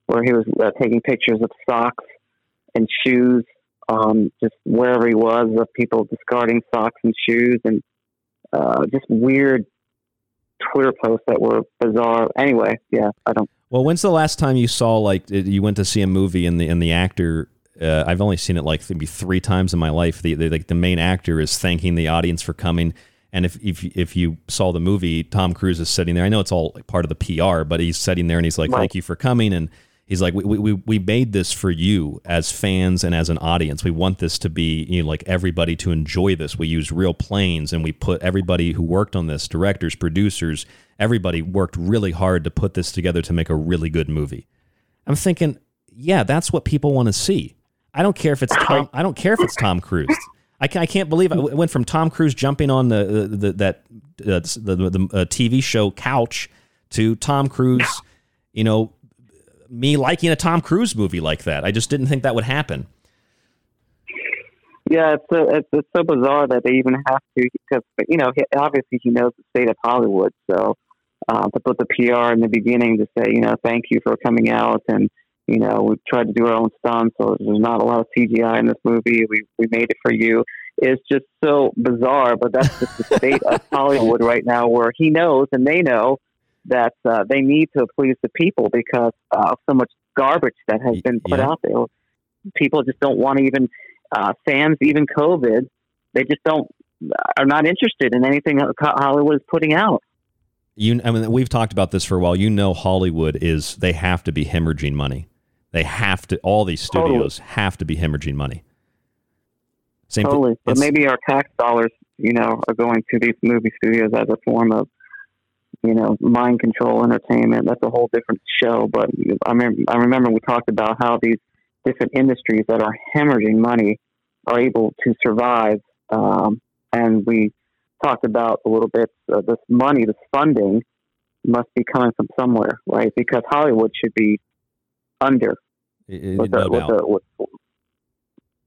where he was uh, taking pictures of socks and shoes, um, just wherever he was, of people discarding socks and shoes, and uh, just weird Twitter posts that were bizarre. Anyway, yeah, I don't. Well, when's the last time you saw like you went to see a movie and the and the actor? Uh, I've only seen it like maybe three times in my life. The, the like the main actor is thanking the audience for coming, and if if if you saw the movie, Tom Cruise is sitting there. I know it's all part of the PR, but he's sitting there and he's like, Right. "Thank you for coming," and he's like, we, we, we made this for you as fans and as an audience. We want this to be, you know, like everybody to enjoy this. We used real planes and we put everybody who worked on this, directors, producers, everybody worked really hard to put this together to make a really good movie. I'm thinking, yeah, that's what people want to see. I don't care if it's Tom. I don't care if it's Tom Cruise. I, ca- I can't believe it went from Tom Cruise jumping on the, the, the that uh, the, the, the uh, TV show couch to Tom Cruise, you know, me liking a Tom Cruise movie like that. I just didn't think that would happen. Yeah, it's so it's, it's so bizarre that they even have to because you know he, obviously he knows the state of Hollywood, so uh, to put the PR in the beginning to say you know thank you for coming out and you know we tried to do our own stunts, so there's not a lot of CGI in this movie. We we made it for you. It's just so bizarre, but that's just the state of Hollywood right now, where he knows and they know that uh, they need to please the people because uh, of so much garbage that has been put yeah. out there. People just don't want to even uh, fans, even COVID, they just don't are not interested in anything that Hollywood is putting out. You, I mean, we've talked about this for a while. You know, Hollywood is they have to be hemorrhaging money. They have to. All these studios have to be hemorrhaging money. Same totally, but maybe our tax dollars, you know, are going to these movie studios as a form of, you know, mind control entertainment. That's a whole different show. But I remember, I remember we talked about how these different industries that are hemorrhaging money are able to survive, um, and we talked about a little bit uh, this money, this funding, must be coming from somewhere, right? Because Hollywood should be under. I- I- with no the- with with-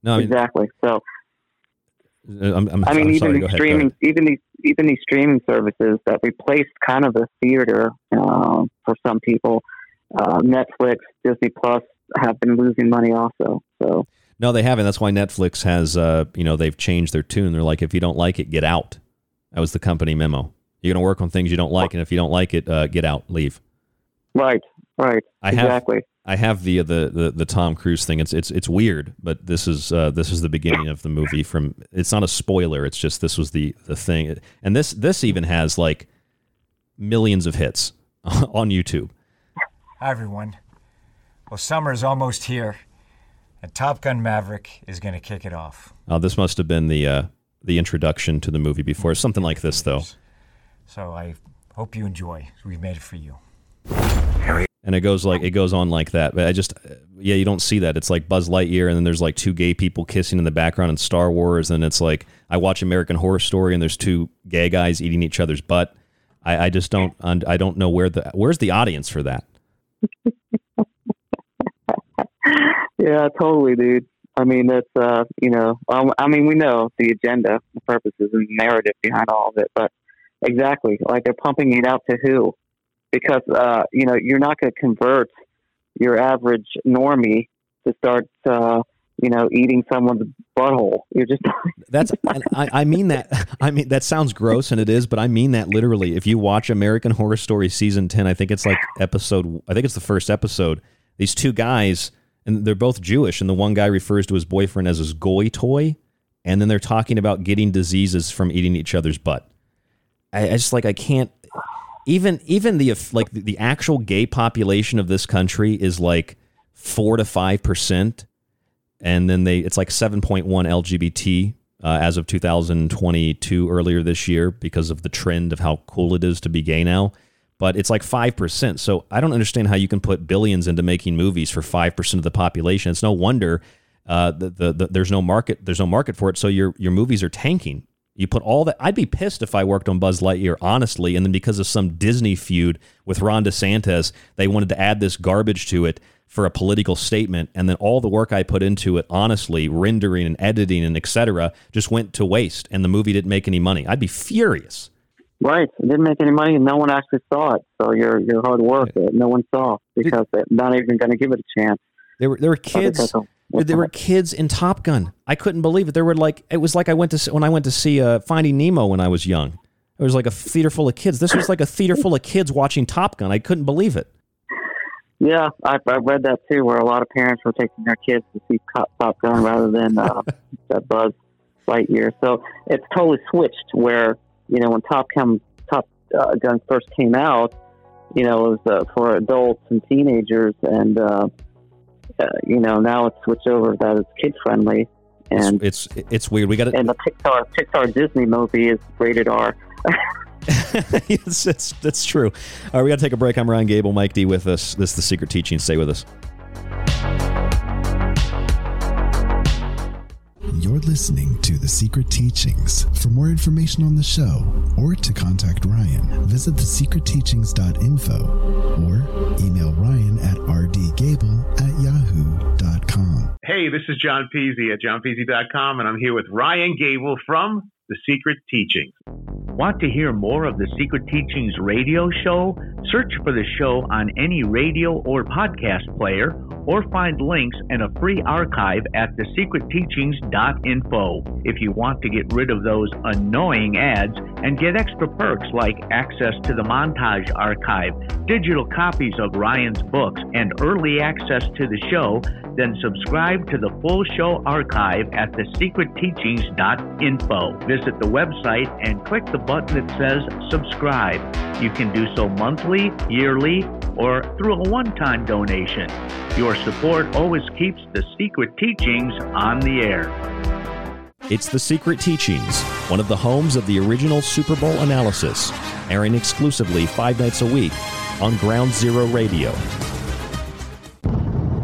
No, I mean, exactly. So I'm, I'm, I mean, I'm even sorry, these streaming, ahead. even these, even these streaming services that replaced kind of the theater uh, for some people, uh, Netflix, Disney Plus have been losing money also. So No, they haven't. That's why Netflix has, uh, you know, they've changed their tune. They're like, if you don't like it, get out. That was the company memo. You're going to work on things you don't like, and if you don't like it, uh, get out, leave. right, right, I have, exactly. I have the, the the the Tom Cruise thing. It's it's it's weird, but this is uh, this is the beginning of the movie. From it's not a spoiler. It's just this was the the thing, and this this even has like millions of hits on YouTube. Hi, everyone. Well, summer is almost here, and Top Gun Maverick is going to kick it off. Uh, this must have been the uh, the introduction to the movie before. Something like this, though. So I hope you enjoy. We've made it for you. And it goes like it goes on like that. But I just yeah, you don't see that. It's like Buzz Lightyear, and then there's like two gay people kissing in the background in Star Wars, and it's like I watch American Horror Story, and there's two gay guys eating each other's butt. I, I just don't I don't know where the where's the audience for that. Yeah, totally, dude. I mean, that's uh, you know, I mean, we know the agenda, the purposes, and the narrative behind all of it, but exactly, like they're pumping it out to who? Because uh, you know, you're not going to convert your average normie to start, uh, you know, eating someone's butthole. You're just That's and I, I mean that I mean that sounds gross and it is, but I mean that literally. If you watch American Horror Story season ten, I think it's like episode I think it's the first episode. These two guys and they're both Jewish, and the one guy refers to his boyfriend as his goy toy, and then they're talking about getting diseases from eating each other's butt. I, I just like I can't even even the like the actual gay population of this country is like four to five percent, and then they it's like seven point one LGBT uh, as of 2022 earlier this year because of the trend of how cool it is to be gay now. But it's like five percent. So I don't understand how you can put billions into making movies for five percent of the population. It's no wonder uh, the, the, the, there's no market there's no market for it. So your your movies are tanking. You put all that. I'd be pissed if I worked on Buzz Lightyear, honestly, and then because of some Disney feud with Ron DeSantis, they wanted to add this garbage to it for a political statement, and then all the work I put into it, honestly, rendering and editing and etc., just went to waste, and the movie didn't make any money. I'd be furious. Right. It didn't make any money, and no one actually saw it. So your your hard work, uh, no one saw because they're not even going to give it a chance. There were there were kids. There were kids in Top Gun. I couldn't believe it. There were like it was like I went to when I went to see uh, Finding Nemo when I was young. It was like a theater full of kids. This was like a theater full of kids watching Top Gun. I couldn't believe it. Yeah, I've, I've read that too, where a lot of parents were taking their kids to see Top, Top Gun rather than uh, that Buzz Lightyear. So it's totally switched. Where you know when Top Gun Top uh, Gun first came out, you know it was uh, for adults and teenagers, and uh, uh, you know now it's switched over that it's kid friendly. And it's it's, it's weird. We got and the Pixar Pixar Disney movie is rated R. yes, that's, that's true. All right, we got to take a break. I'm Ryan Gable, Mike D with us. This is The Secret Teaching. Stay with us. You're listening to The Secret Teachings. For more information on the show or to contact Ryan, visit thesecretteachings.info or email Ryan at rdgable at yahoo.com. Hey, this is John Peasy at johnpeasy.com, and I'm here with Ryan Gable from The Secret Teachings. Want to hear more of the Secret Teachings radio show? Search for the show on any radio or podcast player, or find links and a free archive at thesecretteachings.info. If you want to get rid of those annoying ads and get extra perks like access to the montage archive, digital copies of Ryan's books, and early access to the show, then subscribe to the full show archive at thesecretteachings.info. Visit the website and click the button that says subscribe. You can do so monthly, yearly, or through a one time donation. Your support always keeps the secret teachings on the air. It's The Secret Teachings, one of the homes of the original Super Bowl analysis, airing exclusively five nights a week on Ground Zero Radio.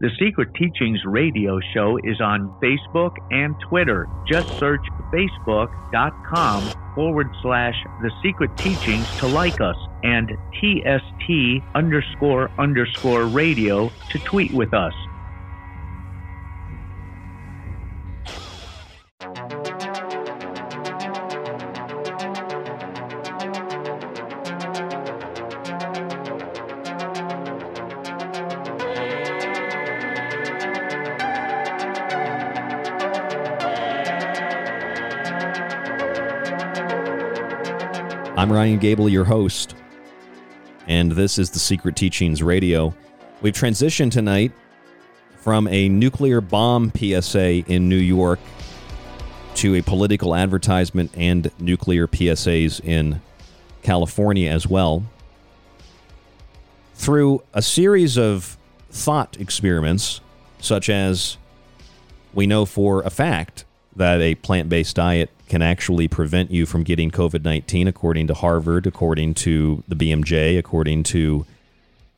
The Secret Teachings radio show is on Facebook and Twitter. Just search facebook.com forward slash The Secret Teachings to like us and TST underscore underscore radio to tweet with us. I'm Ryan Gable, your host, and this is the Secret Teachings Radio. We've transitioned tonight from a nuclear bomb PSA in New York to a political advertisement and nuclear PSAs in California as well. Through a series of thought experiments, such as we know for a fact that a plant based diet can actually prevent you from getting COVID 19, according to Harvard, according to the BMJ, according to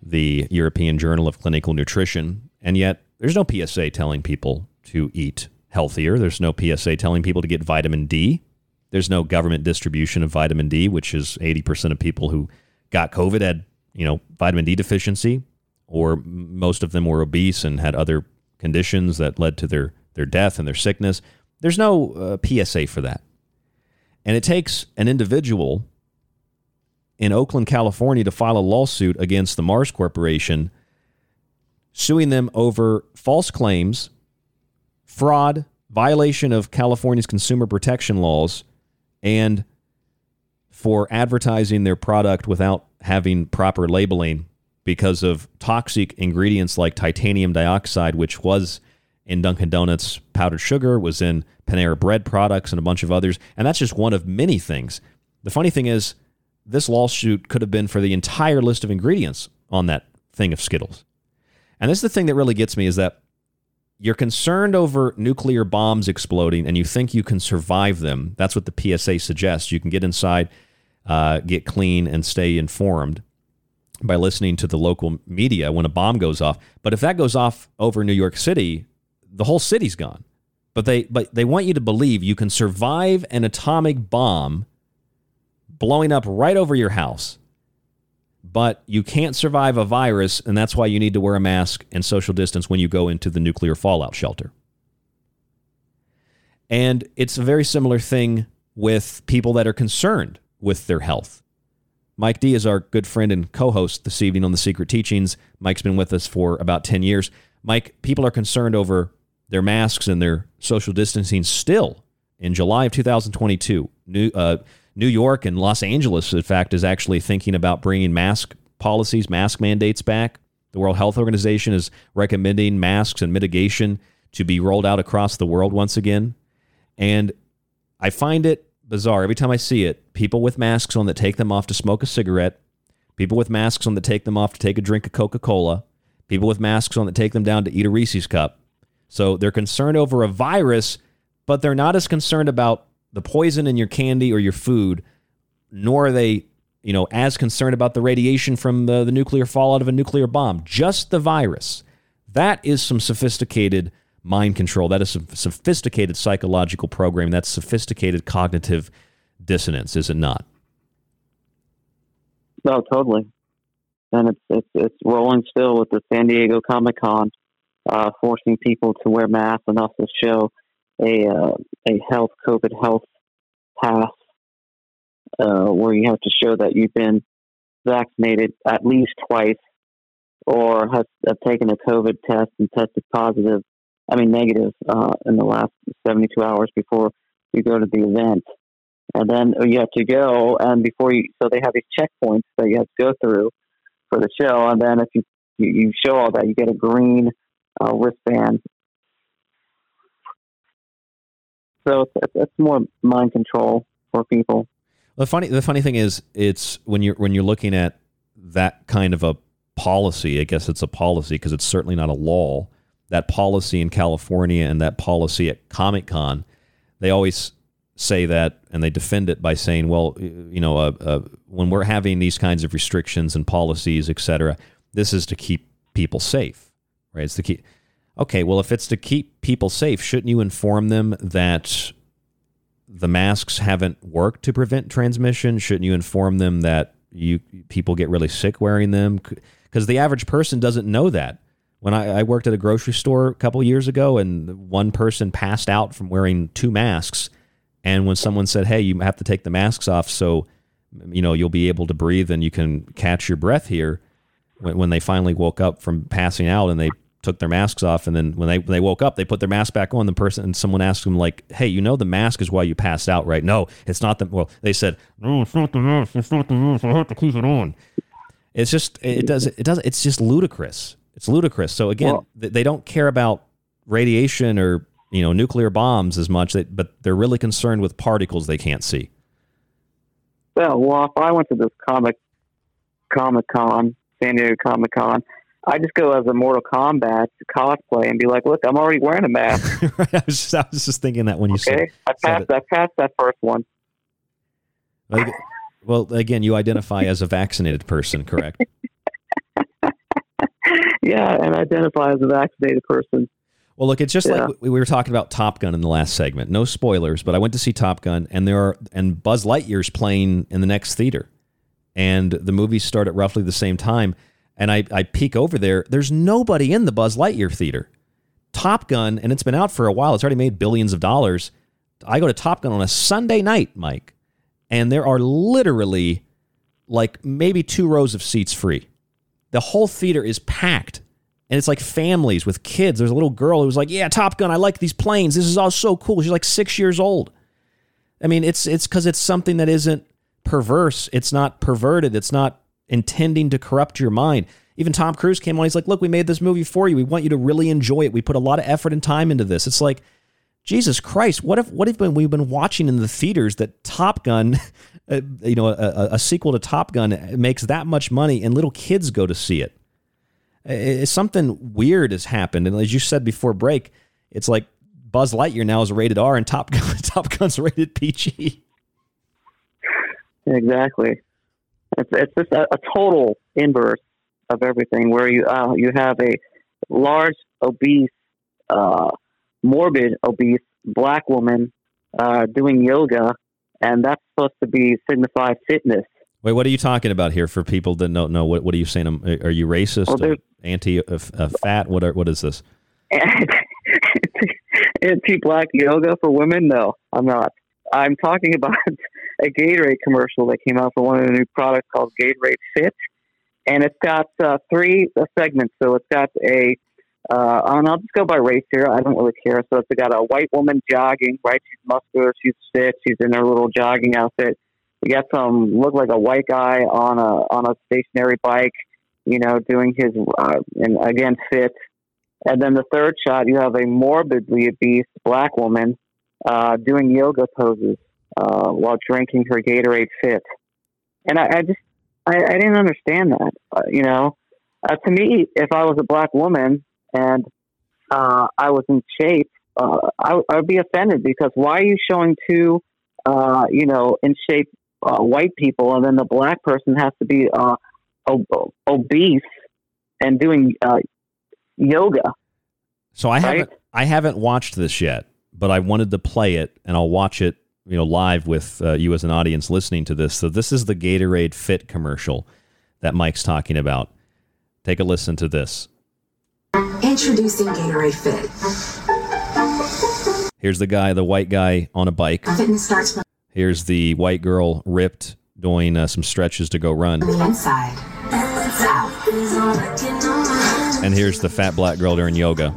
the European Journal of Clinical Nutrition. And yet, there's no PSA telling people to eat healthier. There's no PSA telling people to get vitamin D. There's no government distribution of vitamin D, which is 80% of people who got COVID had, you know, vitamin D deficiency, or most of them were obese and had other conditions that led to their, their death and their sickness. There's no uh, PSA for that. And it takes an individual in Oakland, California to file a lawsuit against the Mars Corporation, suing them over false claims, fraud, violation of California's consumer protection laws, and for advertising their product without having proper labeling because of toxic ingredients like titanium dioxide, which was in Dunkin' Donuts powdered sugar, was in Panera bread products, and a bunch of others. And that's just one of many things. The funny thing is, this lawsuit could have been for the entire list of ingredients on that thing of Skittles. And this is the thing that really gets me is that you're concerned over nuclear bombs exploding and you think you can survive them. That's what the PSA suggests. You can get inside, uh, get clean, and stay informed by listening to the local media when a bomb goes off. But if that goes off over New York City, the whole city's gone. But they but they want you to believe you can survive an atomic bomb blowing up right over your house. But you can't survive a virus, and that's why you need to wear a mask and social distance when you go into the nuclear fallout shelter. And it's a very similar thing with people that are concerned with their health. Mike D is our good friend and co host this evening on The Secret Teachings. Mike's been with us for about 10 years. Mike, people are concerned over their masks and their social distancing still in July of 2022. New, uh, New York and Los Angeles, in fact, is actually thinking about bringing mask policies, mask mandates back. The World Health Organization is recommending masks and mitigation to be rolled out across the world once again. And I find it bizarre every time I see it. People with masks on that take them off to smoke a cigarette, people with masks on that take them off to take a drink of Coca Cola, people with masks on that take them down to eat a Reese's cup. So they're concerned over a virus, but they're not as concerned about the poison in your candy or your food, nor are they, you know, as concerned about the radiation from the, the nuclear fallout of a nuclear bomb. Just the virus. That is some sophisticated mind control. That is some sophisticated psychological programming. That's sophisticated cognitive dissonance, is it not? No, totally. And it's it's it's rolling still with the San Diego Comic Con, uh, forcing people to wear masks and also show a uh, a health COVID health pass uh, where you have to show that you've been vaccinated at least twice or have, taken a COVID test and tested positive, I mean negative, uh, in the last 72 hours before you go to the event. And then you have to go, and before you, so they have these checkpoints that you have to go through for the show. And then if you, you show all that, you get a green uh, wristband so it's, it's more mind control for people. The funny the funny thing is, it's when you're when you're looking at that kind of a policy. I guess it's a policy because it's certainly not a law. That policy in California and that policy at Comic Con, they always say that and they defend it by saying, well, you know, uh, uh, when we're having these kinds of restrictions and policies, et cetera, this is to keep people safe, right? It's to keep Okay, well, if it's to keep people safe, shouldn't you inform them that the masks haven't worked to prevent transmission? Shouldn't you inform them that you people get really sick wearing them? Because the average person doesn't know that. When I, I worked at a grocery store a couple years ago, and one person passed out from wearing two masks, and when someone said, "Hey, you have to take the masks off so you know you'll be able to breathe and you can catch your breath here," when, when they finally woke up from passing out and they took their masks off, and then when they when they woke up, they put their mask back on. The person and someone asked them like, "Hey, you know the mask is why you passed out, right?" No, it's not the. Well, they said, "No, it's not the mask. It's not the mask. I have to keep it on." It's just it does it does it's just ludicrous. It's ludicrous. So again, well, they don't care about radiation or you know nuclear bombs as much, but they're really concerned with particles they can't see. Well, well, if I went to this comic Comic Con, San Diego Comic Con, I just go as a Mortal Kombat cosplay and be like, "Look, I'm already wearing a mask." right, I was just, I was just thinking that when you said, Okay, I said passed. it. I passed that first one. Well, again, you identify as a vaccinated person, correct? Yeah, and identify as a vaccinated person. Well, look, it's just Yeah. like we we were talking about Top Gun in the last segment. No spoilers, but I went to see Top Gun, and there are and Buzz Lightyear's playing in the next theater, and the movies start at roughly the same time. And I I peek over there. There's nobody in the Buzz Lightyear theater. Top Gun, and it's been out for a while. It's already made billions of dollars. I go to Top Gun on a Sunday night, Mike, and there are literally like maybe two rows of seats free. The whole theater is packed. And it's like families with kids. There's a little girl who was like, "Yeah, Top Gun. I like these planes. This is all so cool." She's like six years old. I mean, it's it's because it's something that isn't perverse. It's not perverted. It's not intending to corrupt your mind. Even Tom Cruise came on. He's like, "Look, we made this movie for you. We want you to really enjoy it. We put a lot of effort and time into this." It's like, Jesus Christ, what if what if we've been watching in the theaters that Top Gun, uh, you know, a, a, sequel to Top Gun makes that much money and little kids go to see it? It's something weird has happened, and as you said before break, it's like Buzz Lightyear now is rated R and Top Gun Top Gun's rated PG. Exactly. It's it's just a, a total inverse of everything. Where you uh, you have a large, obese, uh, morbid, obese black woman uh, doing yoga, and that's supposed to be signify fitness. Wait, what are you talking about here? For people that don't know, what what are you saying? Um, Are you racist? Well, anti uh, uh, fat? What are, what is this? Anti-black yoga for women? No, I'm not. I'm talking about a Gatorade commercial that came out for one of the new products called Gatorade Fit, and it's got uh, three uh, segments. So it's got a, uh, and I'll just go by race here. I don't really care. So it's got a white woman jogging, right? She's muscular, she's fit, she's in her little jogging outfit. You got some look like a white guy on a on a stationary bike, you know, doing his uh, and again fit. And then the third shot, you have a morbidly obese black woman uh, doing yoga poses uh, while drinking her Gatorade Fit. And I, I just, I, I didn't understand that. Uh, you know, uh, to me, if I was a black woman and uh, I was in shape, uh, I, I would be offended because why are you showing two, uh, you know, in shape uh, white people, and then the black person has to be uh, ob- obese and doing uh, yoga? So I haven't I haven't watched this yet, but I wanted to play it, and I'll watch it, you know, live with uh, you as an audience listening to this. So this is the Gatorade Fit commercial that Mike's talking about. Take a listen to this. Introducing Gatorade Fit. Here's the guy, the white guy on a bike. Fitness starts from Here's the white girl ripped doing uh, some stretches to go run. the inside. Out. And here's the fat black girl doing yoga.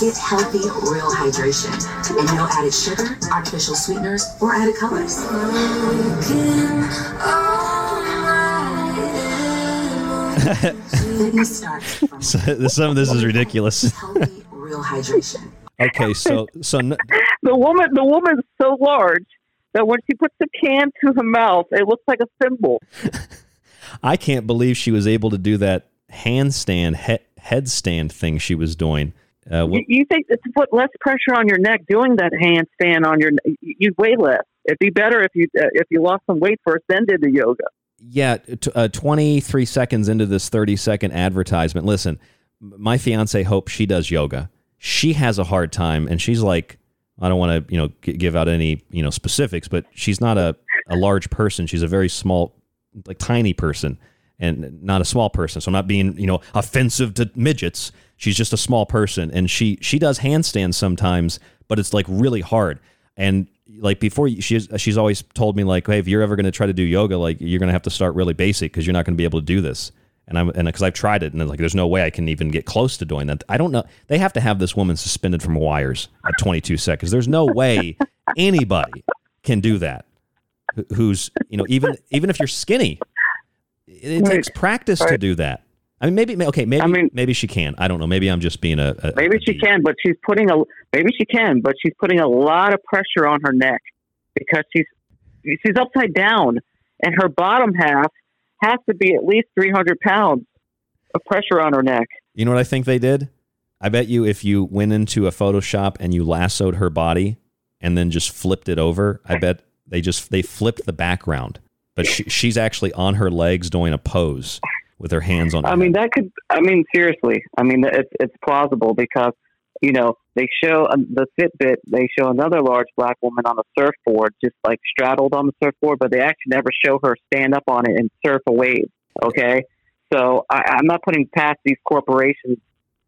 Get healthy, real hydration. And no added sugar, artificial sweeteners, or added colors. Fitness starts from So, some of this is ridiculous. healthy, real hydration. okay, so so n- the woman the woman's so large that when she puts the can to her mouth, it looks like a thimble. I can't believe she was able to do that handstand he- headstand thing she was doing. Uh, You, you think to put less pressure on your neck doing that handstand on your you'd weigh less. It'd be better if you uh, if you lost some weight first, then did the yoga. Yeah, t- uh, 23 seconds into this 30 second advertisement. Listen, my fiance Hope, she does yoga. She has a hard time, and she's like, I don't want to, you know, g- give out any, you know, specifics, but she's not a, a large person. She's a very small, like tiny person, and not a small person. So I'm not being, you know, offensive to midgets. She's just a small person, and she she does handstands sometimes, but it's like really hard. And like before, she's she's always told me like, hey, if you're ever going to try to do yoga, like you're going to have to start really basic because you're not going to be able to do this. And I'm and because I've tried it, and like, there's no way I can even get close to doing that. I don't know. They have to have this woman suspended from wires at 22 seconds. There's no way anybody can do that. Who's you know even even if you're skinny, it, Right. takes practice to do that. I mean, maybe okay, maybe maybe she can. I don't know. Maybe I'm just being a, a Maybe she can, but she's putting a maybe she can, but she's putting a lot of pressure on her neck because she's she's upside down and her bottom half has to be at least 300 pounds of pressure on her neck. You know what I think they did? I bet you if you went into a Photoshop and you lassoed her body and then just flipped it over, I bet they just they flipped the background. But she, she's actually on her legs doing a pose with her hands on. Her I mean, that could. I mean, seriously. I mean, it's it's plausible because you know they show um, the Fitbit. They show another large black woman on a surfboard, just like straddled on the surfboard, but they actually never show her stand up on it and surf a wave. Okay, so I, I'm not putting past these corporations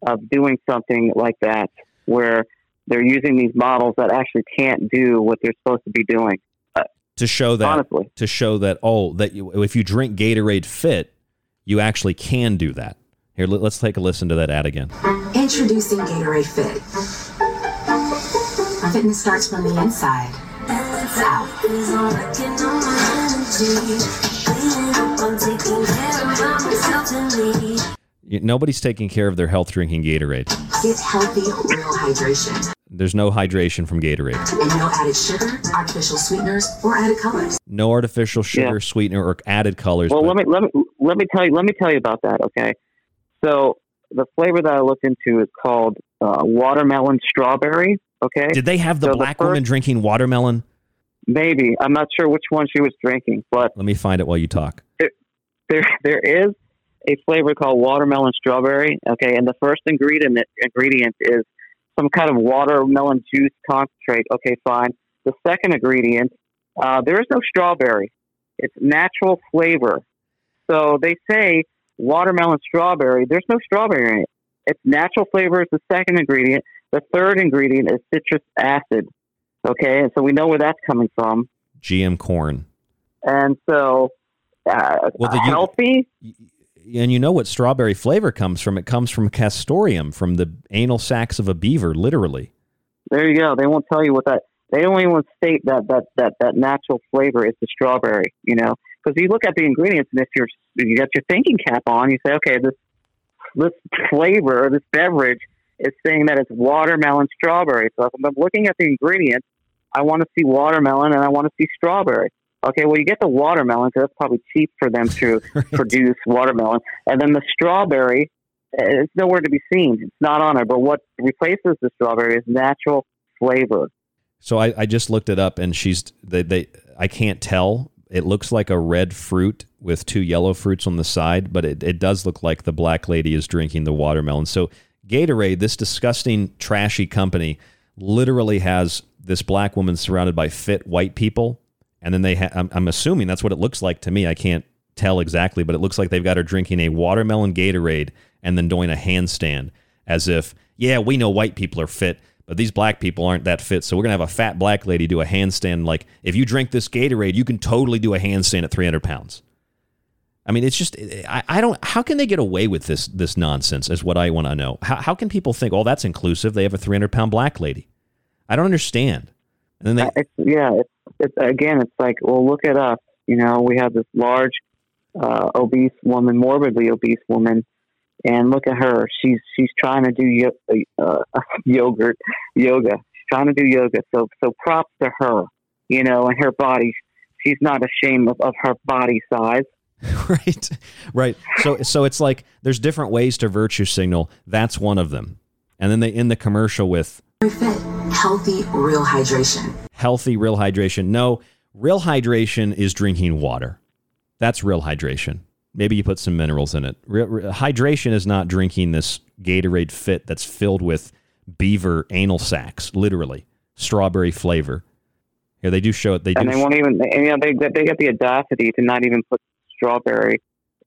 of doing something like that where they're using these models that actually can't do what they're supposed to be doing. Uh, to show that Honestly. to show that oh that you, if you drink Gatorade Fit, you actually can do that. Here, let, us take a listen to that ad again. Introducing Gatorade Fit. Fitness starts from the inside. Out. Nobody's taking care of their health drinking Gatorade. Get healthy, real hydration. There's no hydration from Gatorade. No added sugar, artificial sweeteners, or added colors. No artificial sugar, Yeah. sweetener, or added colors. Well, but- let me let me let me tell you let me tell you about that. Okay, so the flavor that I looked into is called uh, watermelon strawberry. Okay, Did they have the So black first- woman drinking watermelon? Maybe I'm not sure which one she was drinking, but Let me find it while you talk. there there is a flavor called watermelon strawberry. Okay, and the first ingredient ingredient is some kind of watermelon juice concentrate. Okay, fine. The second ingredient, uh, there is no strawberry. It's natural flavor. So they say watermelon strawberry. There's no strawberry in it. It's natural flavor is the second ingredient. The third ingredient is citrus acid. Okay, and so we know where that's coming from. GM corn. And so, uh, Well, the- you- healthy. And you know what strawberry flavor comes from? It comes from castoreum, from the anal sacs of a beaver, literally. There you go. They won't tell you what that. They don't even state that that that that natural flavor is the strawberry. You know, because you look at the ingredients, and if you're you got your thinking cap on, you say, okay, this this flavor, this beverage is saying that it's watermelon strawberry. So if I'm looking at the ingredients, I want to see watermelon and I want to see strawberry. Okay, well, you get the watermelon because that's probably cheap for them to produce watermelon, and then the strawberry, eh, it's nowhere to be seen. It's not on it. But what replaces the strawberry is natural flavor. So I, I just looked it up, and she's they, they I can't tell. It looks like a red fruit with two yellow fruits on the side, but it, it does look like the black lady is drinking the watermelon. So Gatorade, this disgusting, trashy company, literally has this black woman surrounded by fit white people, and then they ha- I'm, I'm assuming that's what it looks like to me. I can't tell exactly, but it looks like they've got her drinking a watermelon Gatorade and then doing a handstand as if, yeah, we know white people are fit, but these black people aren't that fit. So we're going to have a fat black lady do a handstand. Like, if you drink this Gatorade, you can totally do a handstand at 300 pounds. I mean, it's just, I, I don't, how can they get away with this, this nonsense is what I want to know. How, how can people think, oh, that's inclusive? They have a 300 pound black lady. I don't understand. And then they, Uh, It's, yeah, it's, it's again, it's like, well, look at us. You know, we have this large, uh, obese woman, morbidly obese woman, and look at her. She's she's trying to do yo- uh, yogurt, yoga. She's trying to do yoga. So so props to her. You know, and her body. She's not ashamed of, of her body size. right right so so it's like there's different ways to virtue signal that's one of them and then they end the commercial with Fit. Healthy, real hydration. healthy real hydration no real hydration is drinking water that's real hydration maybe you put some minerals in it Re- re- hydration is not drinking this gatorade fit that's filled with beaver anal sacs literally strawberry flavor here they do show it they do and they sh- won't even. And, you know, they they get the audacity to not even put strawberry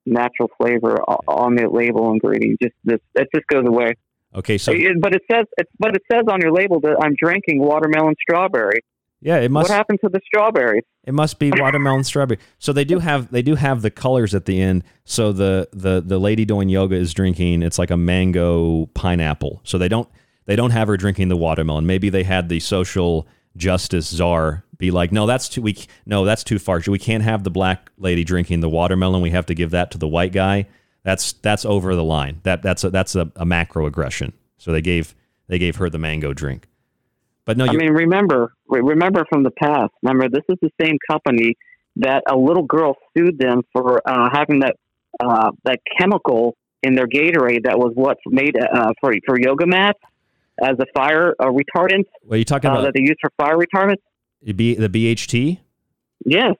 natural flavor on the label ingredient. Just this, it just goes away. Okay so but it says it's but it says on your label that I'm drinking watermelon strawberry. yeah it must what happened to the strawberries? It must be watermelon strawberry. So they do have they do have the colors at the end. So the the the lady doing yoga is drinking it's like a mango pineapple. So they don't they don't have her drinking the watermelon. Maybe they had the social justice czar be like, no, that's too we no, that's too far. We can't have the black lady drinking the watermelon. We have to give that to the white guy. That's that's over the line. That that's a, that's a, a macro aggression. So they gave they gave her the mango drink. But no, I mean, remember remember from the past. Remember, this is the same company that a little girl sued them for uh, having that uh, that chemical in their Gatorade that was what's made uh, for for yoga mats as a fire uh, retardant. What are you talking uh, about? that they use for fire retardant. B, the BHT? Yes.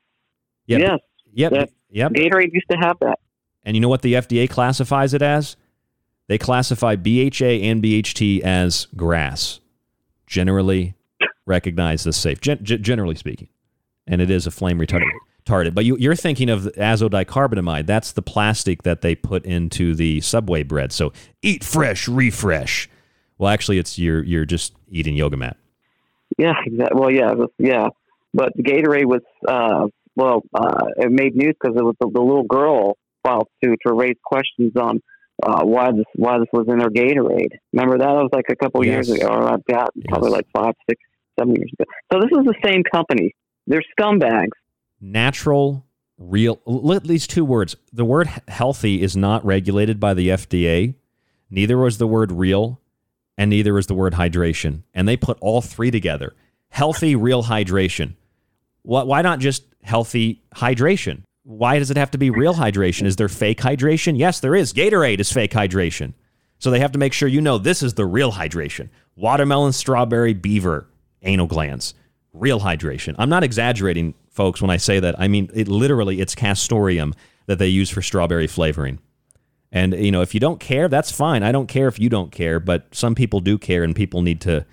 Yep. Yes. Yep. That Yep. Gatorade used to have that. And you know what the FDA classifies it as? They classify BHA and BHT as GRAS, generally recognized as safe, gen- gen- generally speaking. And it is a flame retardant. But you, you're thinking of azodicarbonamide. That's the plastic that they put into the Subway bread. So eat fresh, refresh. Well, actually, it's you're you're just eating yoga mat. Yeah, exactly. Well, yeah, was, yeah. But Gatorade was, uh, well, uh, it made news because it was the, the little girl filed suit to raise questions on uh, why this why this was in their Gatorade. Remember that? That was like a couple Yes. years ago, or I've got probably like five, six, seven years ago. So this is the same company. They're scumbags. natural, real. l- These two words. The word healthy is not regulated by the FDA. Neither was the word real, and neither was the word hydration. And they put all three together. Healthy, real hydration. Why not just healthy hydration? Why does it have to be real hydration? Is there fake hydration? Yes, there is. Gatorade is fake hydration. So they have to make sure you know this is the real hydration. Watermelon, strawberry, beaver, anal glands. Real hydration. I'm not exaggerating, folks, when I say that. I mean, it literally, it's castoreum that they use for strawberry flavoring. And, you know, if you don't care, that's fine. I don't care if you don't care, but some people do care and people need to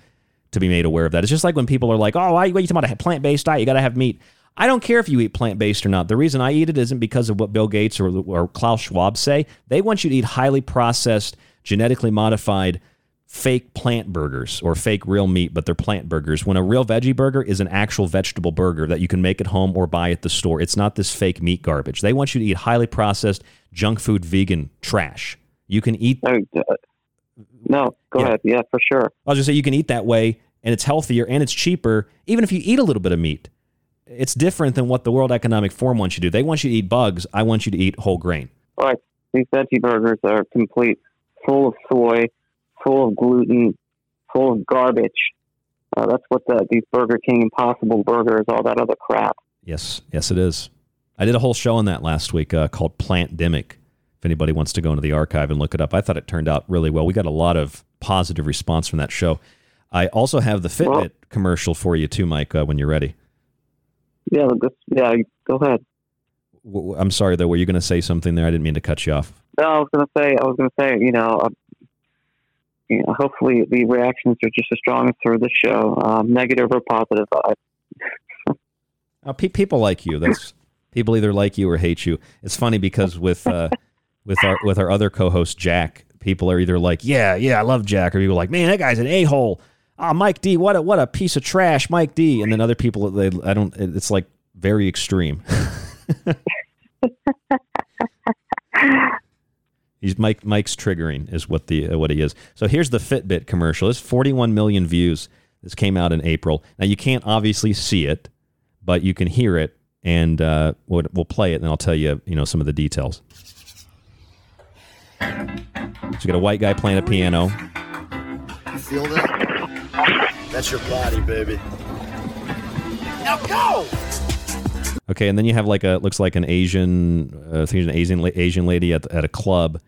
to be made aware of that. It's just like when people are like, oh, why, are you talking about a plant based diet? You got to have meat. I don't care if you eat plant based or not. The reason I eat it isn't because of what Bill Gates or, or Klaus Schwab say. They want you to eat highly processed, genetically modified, fake plant burgers or fake real meat, but they're plant burgers. When a real veggie burger is an actual vegetable burger that you can make at home or buy at the store, it's not this fake meat garbage. They want you to eat highly processed, junk food, vegan trash. You can eat. No, go Yeah. ahead. Yeah, for sure. I was just say you can eat that way, and it's healthier and it's cheaper. Even if you eat a little bit of meat, it's different than what the World Economic Forum wants you to do. They want you to eat bugs. I want you to eat whole grain. All right, these veggie burgers are complete, full of soy, full of gluten, full of garbage. Uh, that's what the, these Burger King Impossible burgers, all that other crap. Yes, yes, it is. I did a whole show on that last week uh, called Plant Demic. If anybody wants to go into the archive and look it up, I thought it turned out really well. We got a lot of positive response from that show. I also have the Fitbit commercial for you too, Mike. Uh, when you're ready. Yeah, this, yeah. Go ahead. W- I'm sorry though. Were you going to say something there? I didn't mean to cut you off. No, I was gonna say, I was gonna say, you know, uh, you know, hopefully the reactions are just as strong as for this show, um, negative or positive. Uh, pe- people like you. That's people either like you or hate you. It's funny because with uh, with our with our other co-host Jack, people are either like, yeah, yeah, I love Jack, or people are like, man, that guy's an a hole. Ah, Mike D, what a what a piece of trash, Mike D. And then other people, they I don't. It's like very extreme. He's Mike. Mike's triggering is what the uh, what he is. So here's the Fitbit commercial. It's 41 million views. This came out in April. Now you can't obviously see it, but you can hear it, and uh, we'll, we'll play it, and I'll tell you you know some of the details. So you got a white guy playing a piano. You feel that? That's your body, baby. Now go! Okay, and then you have like a looks like an Asian, uh, I think it's an Asian Asian lady at at a club,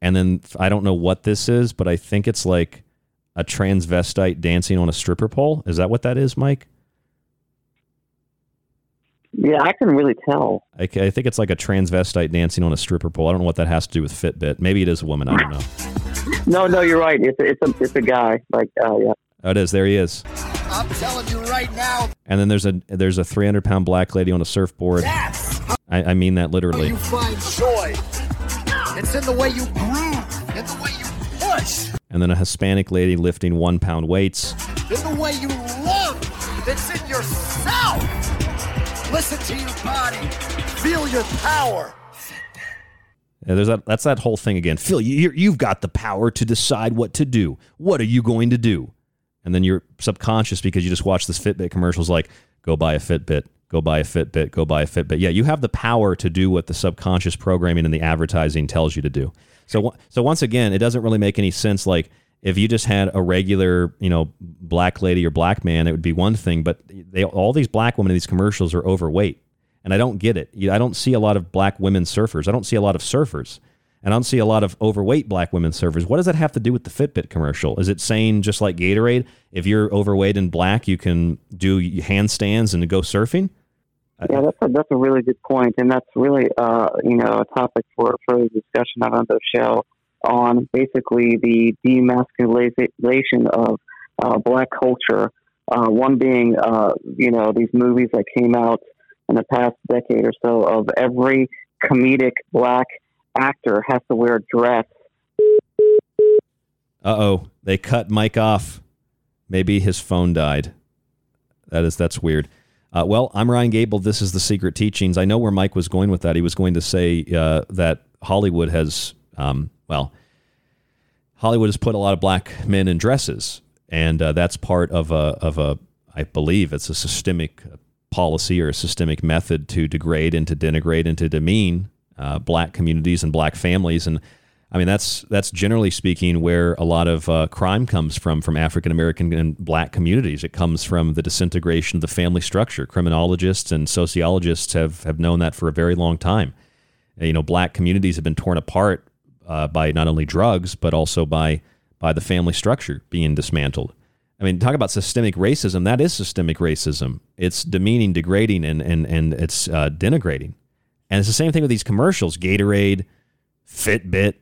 and then I don't know what this is, but I think it's like a transvestite dancing on a stripper pole. Is that what that is, Mike? yeah, I can really tell. I, I think it's like a transvestite dancing on a stripper pole. I don't know what that has to do with Fitbit. Maybe it is a woman. I don't know. No, no, you're right. It's a, it's a, it's a guy. Like, uh, yeah. Oh, it is. There he is. I'm telling you right now. And then there's a there's a 300 pound black lady on a surfboard. That's I, I mean that literally. you find joy. It's in the way you groove, in the way you push, And then a Hispanic lady lifting one pound weights. in the way you love. It's in yourself. Listen to your body. Feel your power. Yeah, there's that. That's that whole thing again. Phil, you, you've got the power to decide what to do. What are you going to do? And then your subconscious, because you just watch this Fitbit commercials, like go buy a Fitbit, go buy a Fitbit, go buy a Fitbit. Yeah, you have the power to do what the subconscious programming and the advertising tells you to do. So, so once again, it doesn't really make any sense. Like if you just had a regular, you know, black lady or black man, it would be one thing. But they, all these black women in these commercials are overweight, and I don't get it. I don't see a lot of black women surfers. I don't see a lot of surfers. And I don't see a lot of overweight black women surfers. What does that have to do with the Fitbit commercial? Is it saying just like Gatorade, if you're overweight and black, you can do handstands and go surfing? Yeah, that's a, that's a really good point, and that's really uh, you know a topic for further discussion on the show on basically the demasculization of uh, black culture. Uh, one being uh, you know these movies that came out in the past decade or so of every comedic black actor has to wear a dress. Uh oh, they cut Mike off. Maybe his phone died. That is that's weird. Uh, well, I'm Ryan Gable. This is the Secret Teachings. I know where Mike was going with that. He was going to say uh, that Hollywood has, um, well, Hollywood has put a lot of black men in dresses, and uh, that's part of a of a. I believe it's a systemic policy or a systemic method to degrade and to denigrate and to demean uh, black communities and black families and I mean, that's that's generally speaking where a lot of uh, crime comes from from African American and black communities. It comes from the disintegration of the family structure. Criminologists and sociologists have have known that for a very long time. You know, black communities have been torn apart uh, by not only drugs but also by by the family structure being dismantled. I mean, talk about systemic racism. That is systemic racism. It's demeaning, degrading, and and and it's uh, denigrating. And it's the same thing with these commercials: Gatorade, Fitbit.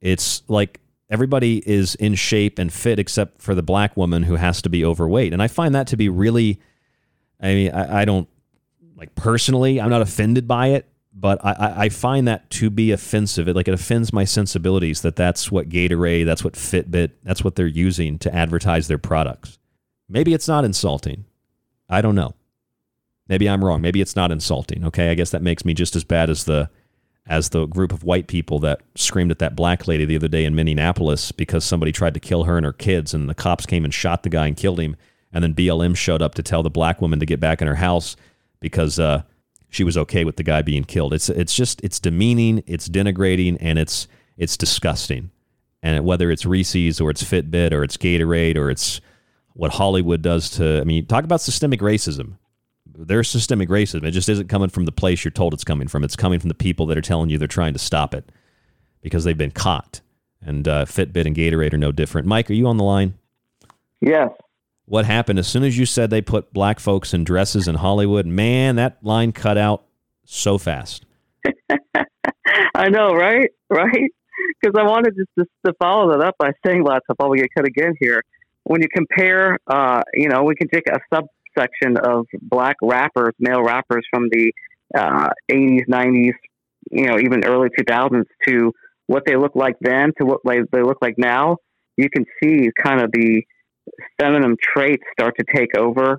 It's like everybody is in shape and fit except for the black woman who has to be overweight. And I find that to be really, I mean, I, I don't like personally, I'm not offended by it, but I- I, I find that to be offensive. It like it offends my sensibilities that that's what Gatorade, that's what Fitbit, that's what they're using to advertise their products. Maybe it's not insulting. I don't know. Maybe I'm wrong. Maybe it's not insulting. Okay, I guess that makes me just as bad as the as the group of white people that screamed at that black lady the other day in Minneapolis because somebody tried to kill her and her kids, and the cops came and shot the guy and killed him. And then BLM showed up to tell the black woman to get back in her house because uh, she was okay with the guy being killed. It's it's just it's demeaning, it's denigrating, and it's it's disgusting. And whether it's Reese's or it's Fitbit or it's Gatorade or it's what Hollywood does to, I mean, talk about systemic racism there's systemic racism. It just isn't coming from the place you're told it's coming from. It's coming from the people that are telling you they're trying to stop it because they've been caught. And uh, Fitbit and Gatorade are no different. Mike, are you on the line? Yes. What happened as soon as you said they put black folks in dresses in Hollywood? Man, that line cut out so fast. I know, right? Right? Because I wanted just to, to follow that up by saying lots of all we get cut again here. When you compare, uh, you know, we can take a subsection of black rappers, male rappers from the uh, 80s, 90s, you know, even early 2000s to what they look like then to what they, they look like now. You can see kind of the feminine traits start to take over.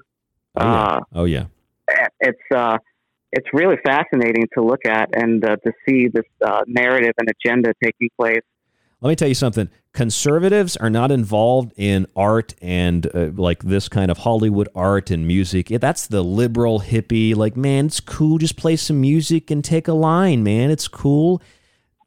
Oh, yeah. Uh, oh, yeah. it's uh, it's really fascinating to look at and uh, to see this uh, narrative and agenda taking place. Let me tell you something. Conservatives are not involved in art and uh, like this kind of Hollywood art and music. Yeah, that's the liberal hippie. Like, man, it's cool. Just play some music and take a line, man. It's cool.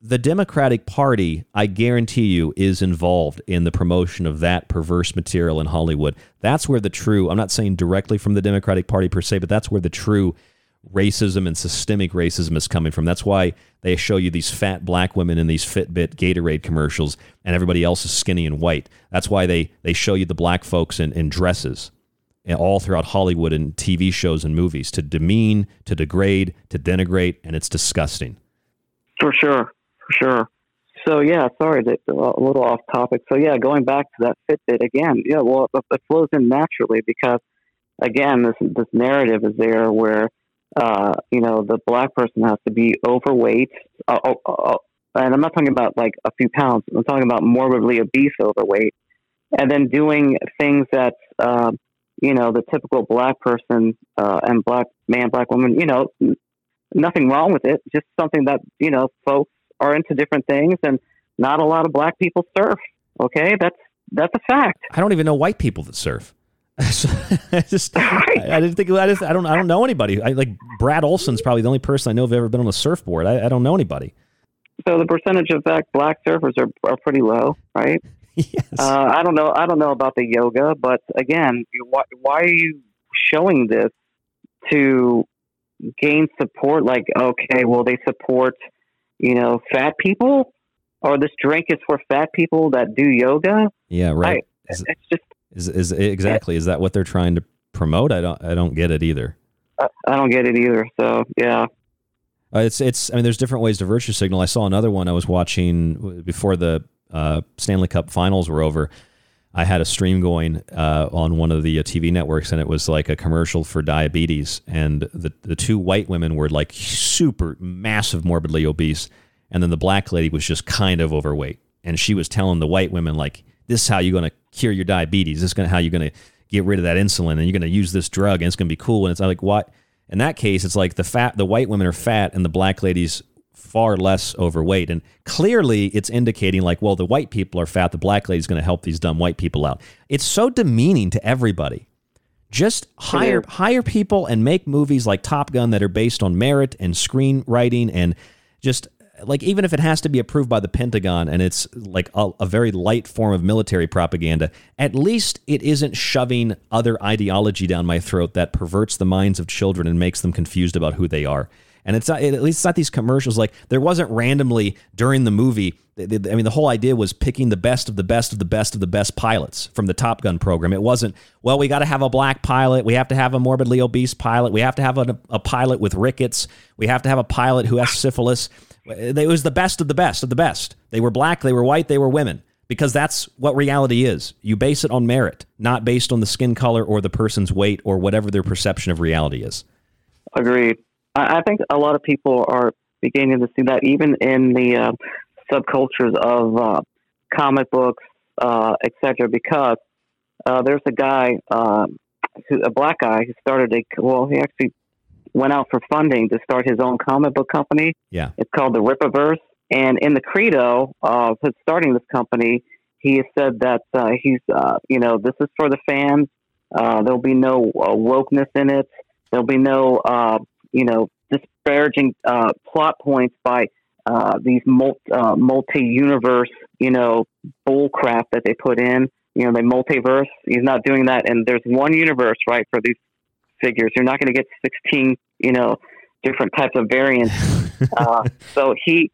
The Democratic Party, I guarantee you, is involved in the promotion of that perverse material in Hollywood. That's where the true, I'm not saying directly from the Democratic Party per se, but that's where the true racism and systemic racism is coming from. That's why they show you these fat black women in these Fitbit Gatorade commercials and everybody else is skinny and white. That's why they, they show you the black folks in, in dresses and all throughout Hollywood and TV shows and movies to demean, to degrade, to denigrate, and it's disgusting. For sure, for sure. So yeah, sorry, that a little off topic. So yeah, going back to that Fitbit again. Yeah, well, it, it flows in naturally because again, this this narrative is there where uh, you know the black person has to be overweight, uh, uh, and I'm not talking about like a few pounds. I'm talking about morbidly obese overweight, and then doing things that uh, you know the typical black person uh, and black man, black woman. You know, nothing wrong with it. Just something that you know folks are into different things, and not a lot of black people surf. Okay, that's that's a fact. I don't even know white people that surf. I just, I, I didn't think I, just, I don't, I don't know anybody. I like Brad Olson's probably the only person I know have ever been on a surfboard. I, I don't know anybody. So the percentage of fact black surfers are, are pretty low, right? yes. Uh, I don't know. I don't know about the yoga, but again, why, why are you showing this to gain support? Like, okay, well, they support, you know, fat people, or this drink is for fat people that do yoga. Yeah, right. I, it's just Is is exactly is that what they're trying to promote? I don't I don't get it either. I, I don't get it either. So yeah, Uh, it's it's I mean there's different ways to virtue signal. I saw another one I was watching before the uh, Stanley Cup Finals were over. I had a stream going uh, on one of the uh, TV networks, and it was like a commercial for diabetes. And the the two white women were like super massive, morbidly obese, and then the black lady was just kind of overweight. And she was telling the white women like, "This is how you're going to cure your diabetes. This is going how you're going to get rid of that insulin, and you're going to use this drug, and it's going to be cool." And it's like, what? In that case, it's like the fat, the white women are fat, and the black ladies far less overweight. And clearly, it's indicating like, well, the white people are fat, the black lady's going to help these dumb white people out. It's so demeaning to everybody. Just hire hire people and make movies like Top Gun that are based on merit and screenwriting and just like even if it has to be approved by the Pentagon and it's like a, a very light form of military propaganda, at least it isn't shoving other ideology down my throat that perverts the minds of children and makes them confused about who they are. And it's not, at least it's not these commercials. Like there wasn't randomly during the movie. I mean, the whole idea was picking the best of the best of the best of the best pilots from the Top Gun program. It wasn't, well, we got to have a black pilot. We have to have a morbidly obese pilot. We have to have a, a pilot with rickets. We have to have a pilot who has syphilis. It was the best of the best of the best. They were black, they were white, they were women. Because that's what reality is. You base it on merit, not based on the skin color or the person's weight or whatever their perception of reality is. Agreed. I, think a lot of people are beginning to see that even in the uh, subcultures of uh, comic books, uh, etc. Because uh, there's a guy, um, who, a black guy, who started a well, he actually went out for funding to start his own comic book company. Yeah. It's called the Rippaverse. And in the credo of his starting this company, he has said that uh, he's, uh, you know, this is for the fans. Uh, there'll be no uh, wokeness in it. There'll be no, uh, you know, disparaging uh, plot points by uh, these multi, uh, multi-universe, you know, bullcrap that they put in. You know, the multiverse. He's not doing that, and there's one universe, right, for these figures. You're not going to get 16, you know, different types of variants. uh, so he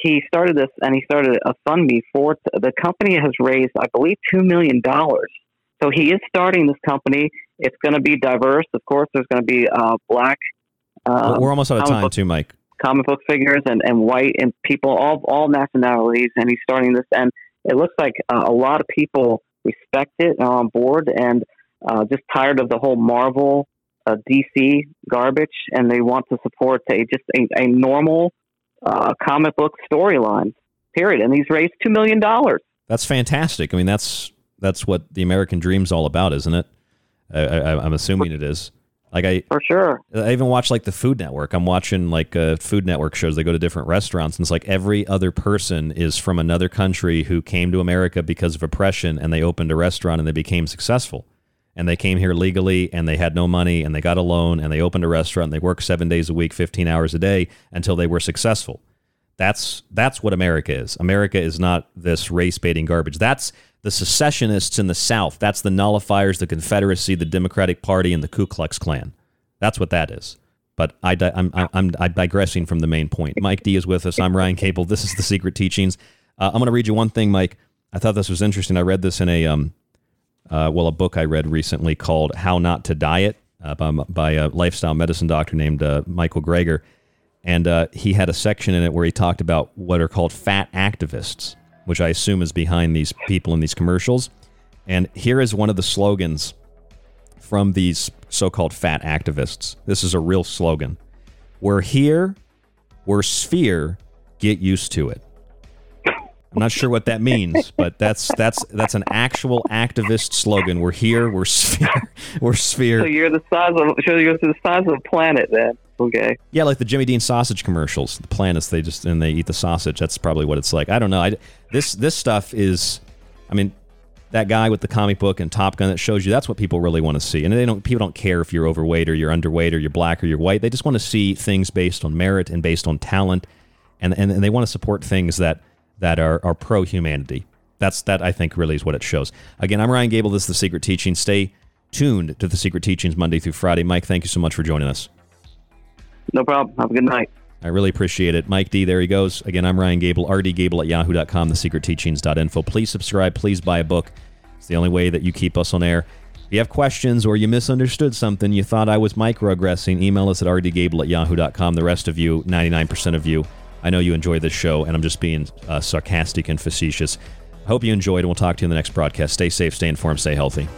he started this, and he started a fund me for. The company has raised, I believe, two million dollars. So he is starting this company. It's going to be diverse, of course. There's going to be uh, black. Uh, We're almost out of time, book- too, Mike. comic book figures and, and white and people all all nationalities and he's starting this and it looks like uh, a lot of people respect it and are on board and uh, just tired of the whole Marvel uh, DC garbage and they want to support a just a, a normal uh, comic book storyline period and he's raised two million dollars That's fantastic. I mean, that's that's what the American dream's all about, isn't it? I, I, I'm assuming it is. Like I for sure. I even watch like the Food Network. I'm watching like uh, Food Network shows. They go to different restaurants, and it's like every other person is from another country who came to America because of oppression, and they opened a restaurant and they became successful. And they came here legally, and they had no money, and they got a loan, and they opened a restaurant. And they worked seven days a week, 15 hours a day until they were successful. That's that's what America is. America is not this race baiting garbage. That's the secessionists in the South. That's the nullifiers, the Confederacy, the Democratic Party, and the Ku Klux Klan. That's what that is. But I, di- I'm, I'm, I'm, digressing from the main point. Mike D is with us. I'm Ryan Gable. This is the Secret Teachings. Uh, I'm going to read you one thing, Mike. I thought this was interesting. I read this in a um, uh, well, a book I read recently called "How Not to Diet" uh, by, by a lifestyle medicine doctor named uh, Michael Greger, and uh, he had a section in it where he talked about what are called fat activists, which I assume is behind these people in these commercials. And here is one of the slogans from these so-called fat activists. This is a real slogan. We're here, we're sphere, get used to it. I'm not sure what that means, but that's that's that's an actual activist slogan. We're here, we're sphere, we're sphere. so you're the size of so you're the size of a planet then okay Yeah, like the Jimmy Dean sausage commercials. The planets they just and they eat the sausage. That's probably what it's like. I don't know. I this this stuff is, I mean, that guy with the comic book and Top Gun that shows you that's what people really want to see. And they don't people don't care if you're overweight or you're underweight or you're black or you're white. They just want to see things based on merit and based on talent, and and, and they want to support things that that are are pro humanity. That's that I think really is what it shows. Again, I'm Ryan Gable. This is the Secret Teaching. Stay tuned to the Secret Teachings Monday through Friday. Mike, thank you so much for joining us. No problem. Have a good night. I really appreciate it. Mike D, there he goes. Again, I'm Ryan Gable, rdgable at yahoo.com, thesecretteachings.info. Please subscribe. Please buy a book. It's the only way that you keep us on air. If you have questions or you misunderstood something, you thought I was microaggressing, email us at rdgable at yahoo.com. The rest of you, 99% of you, I know you enjoy this show, and I'm just being uh, sarcastic and facetious. Hope you enjoyed, and we'll talk to you in the next broadcast. Stay safe, stay informed, stay healthy.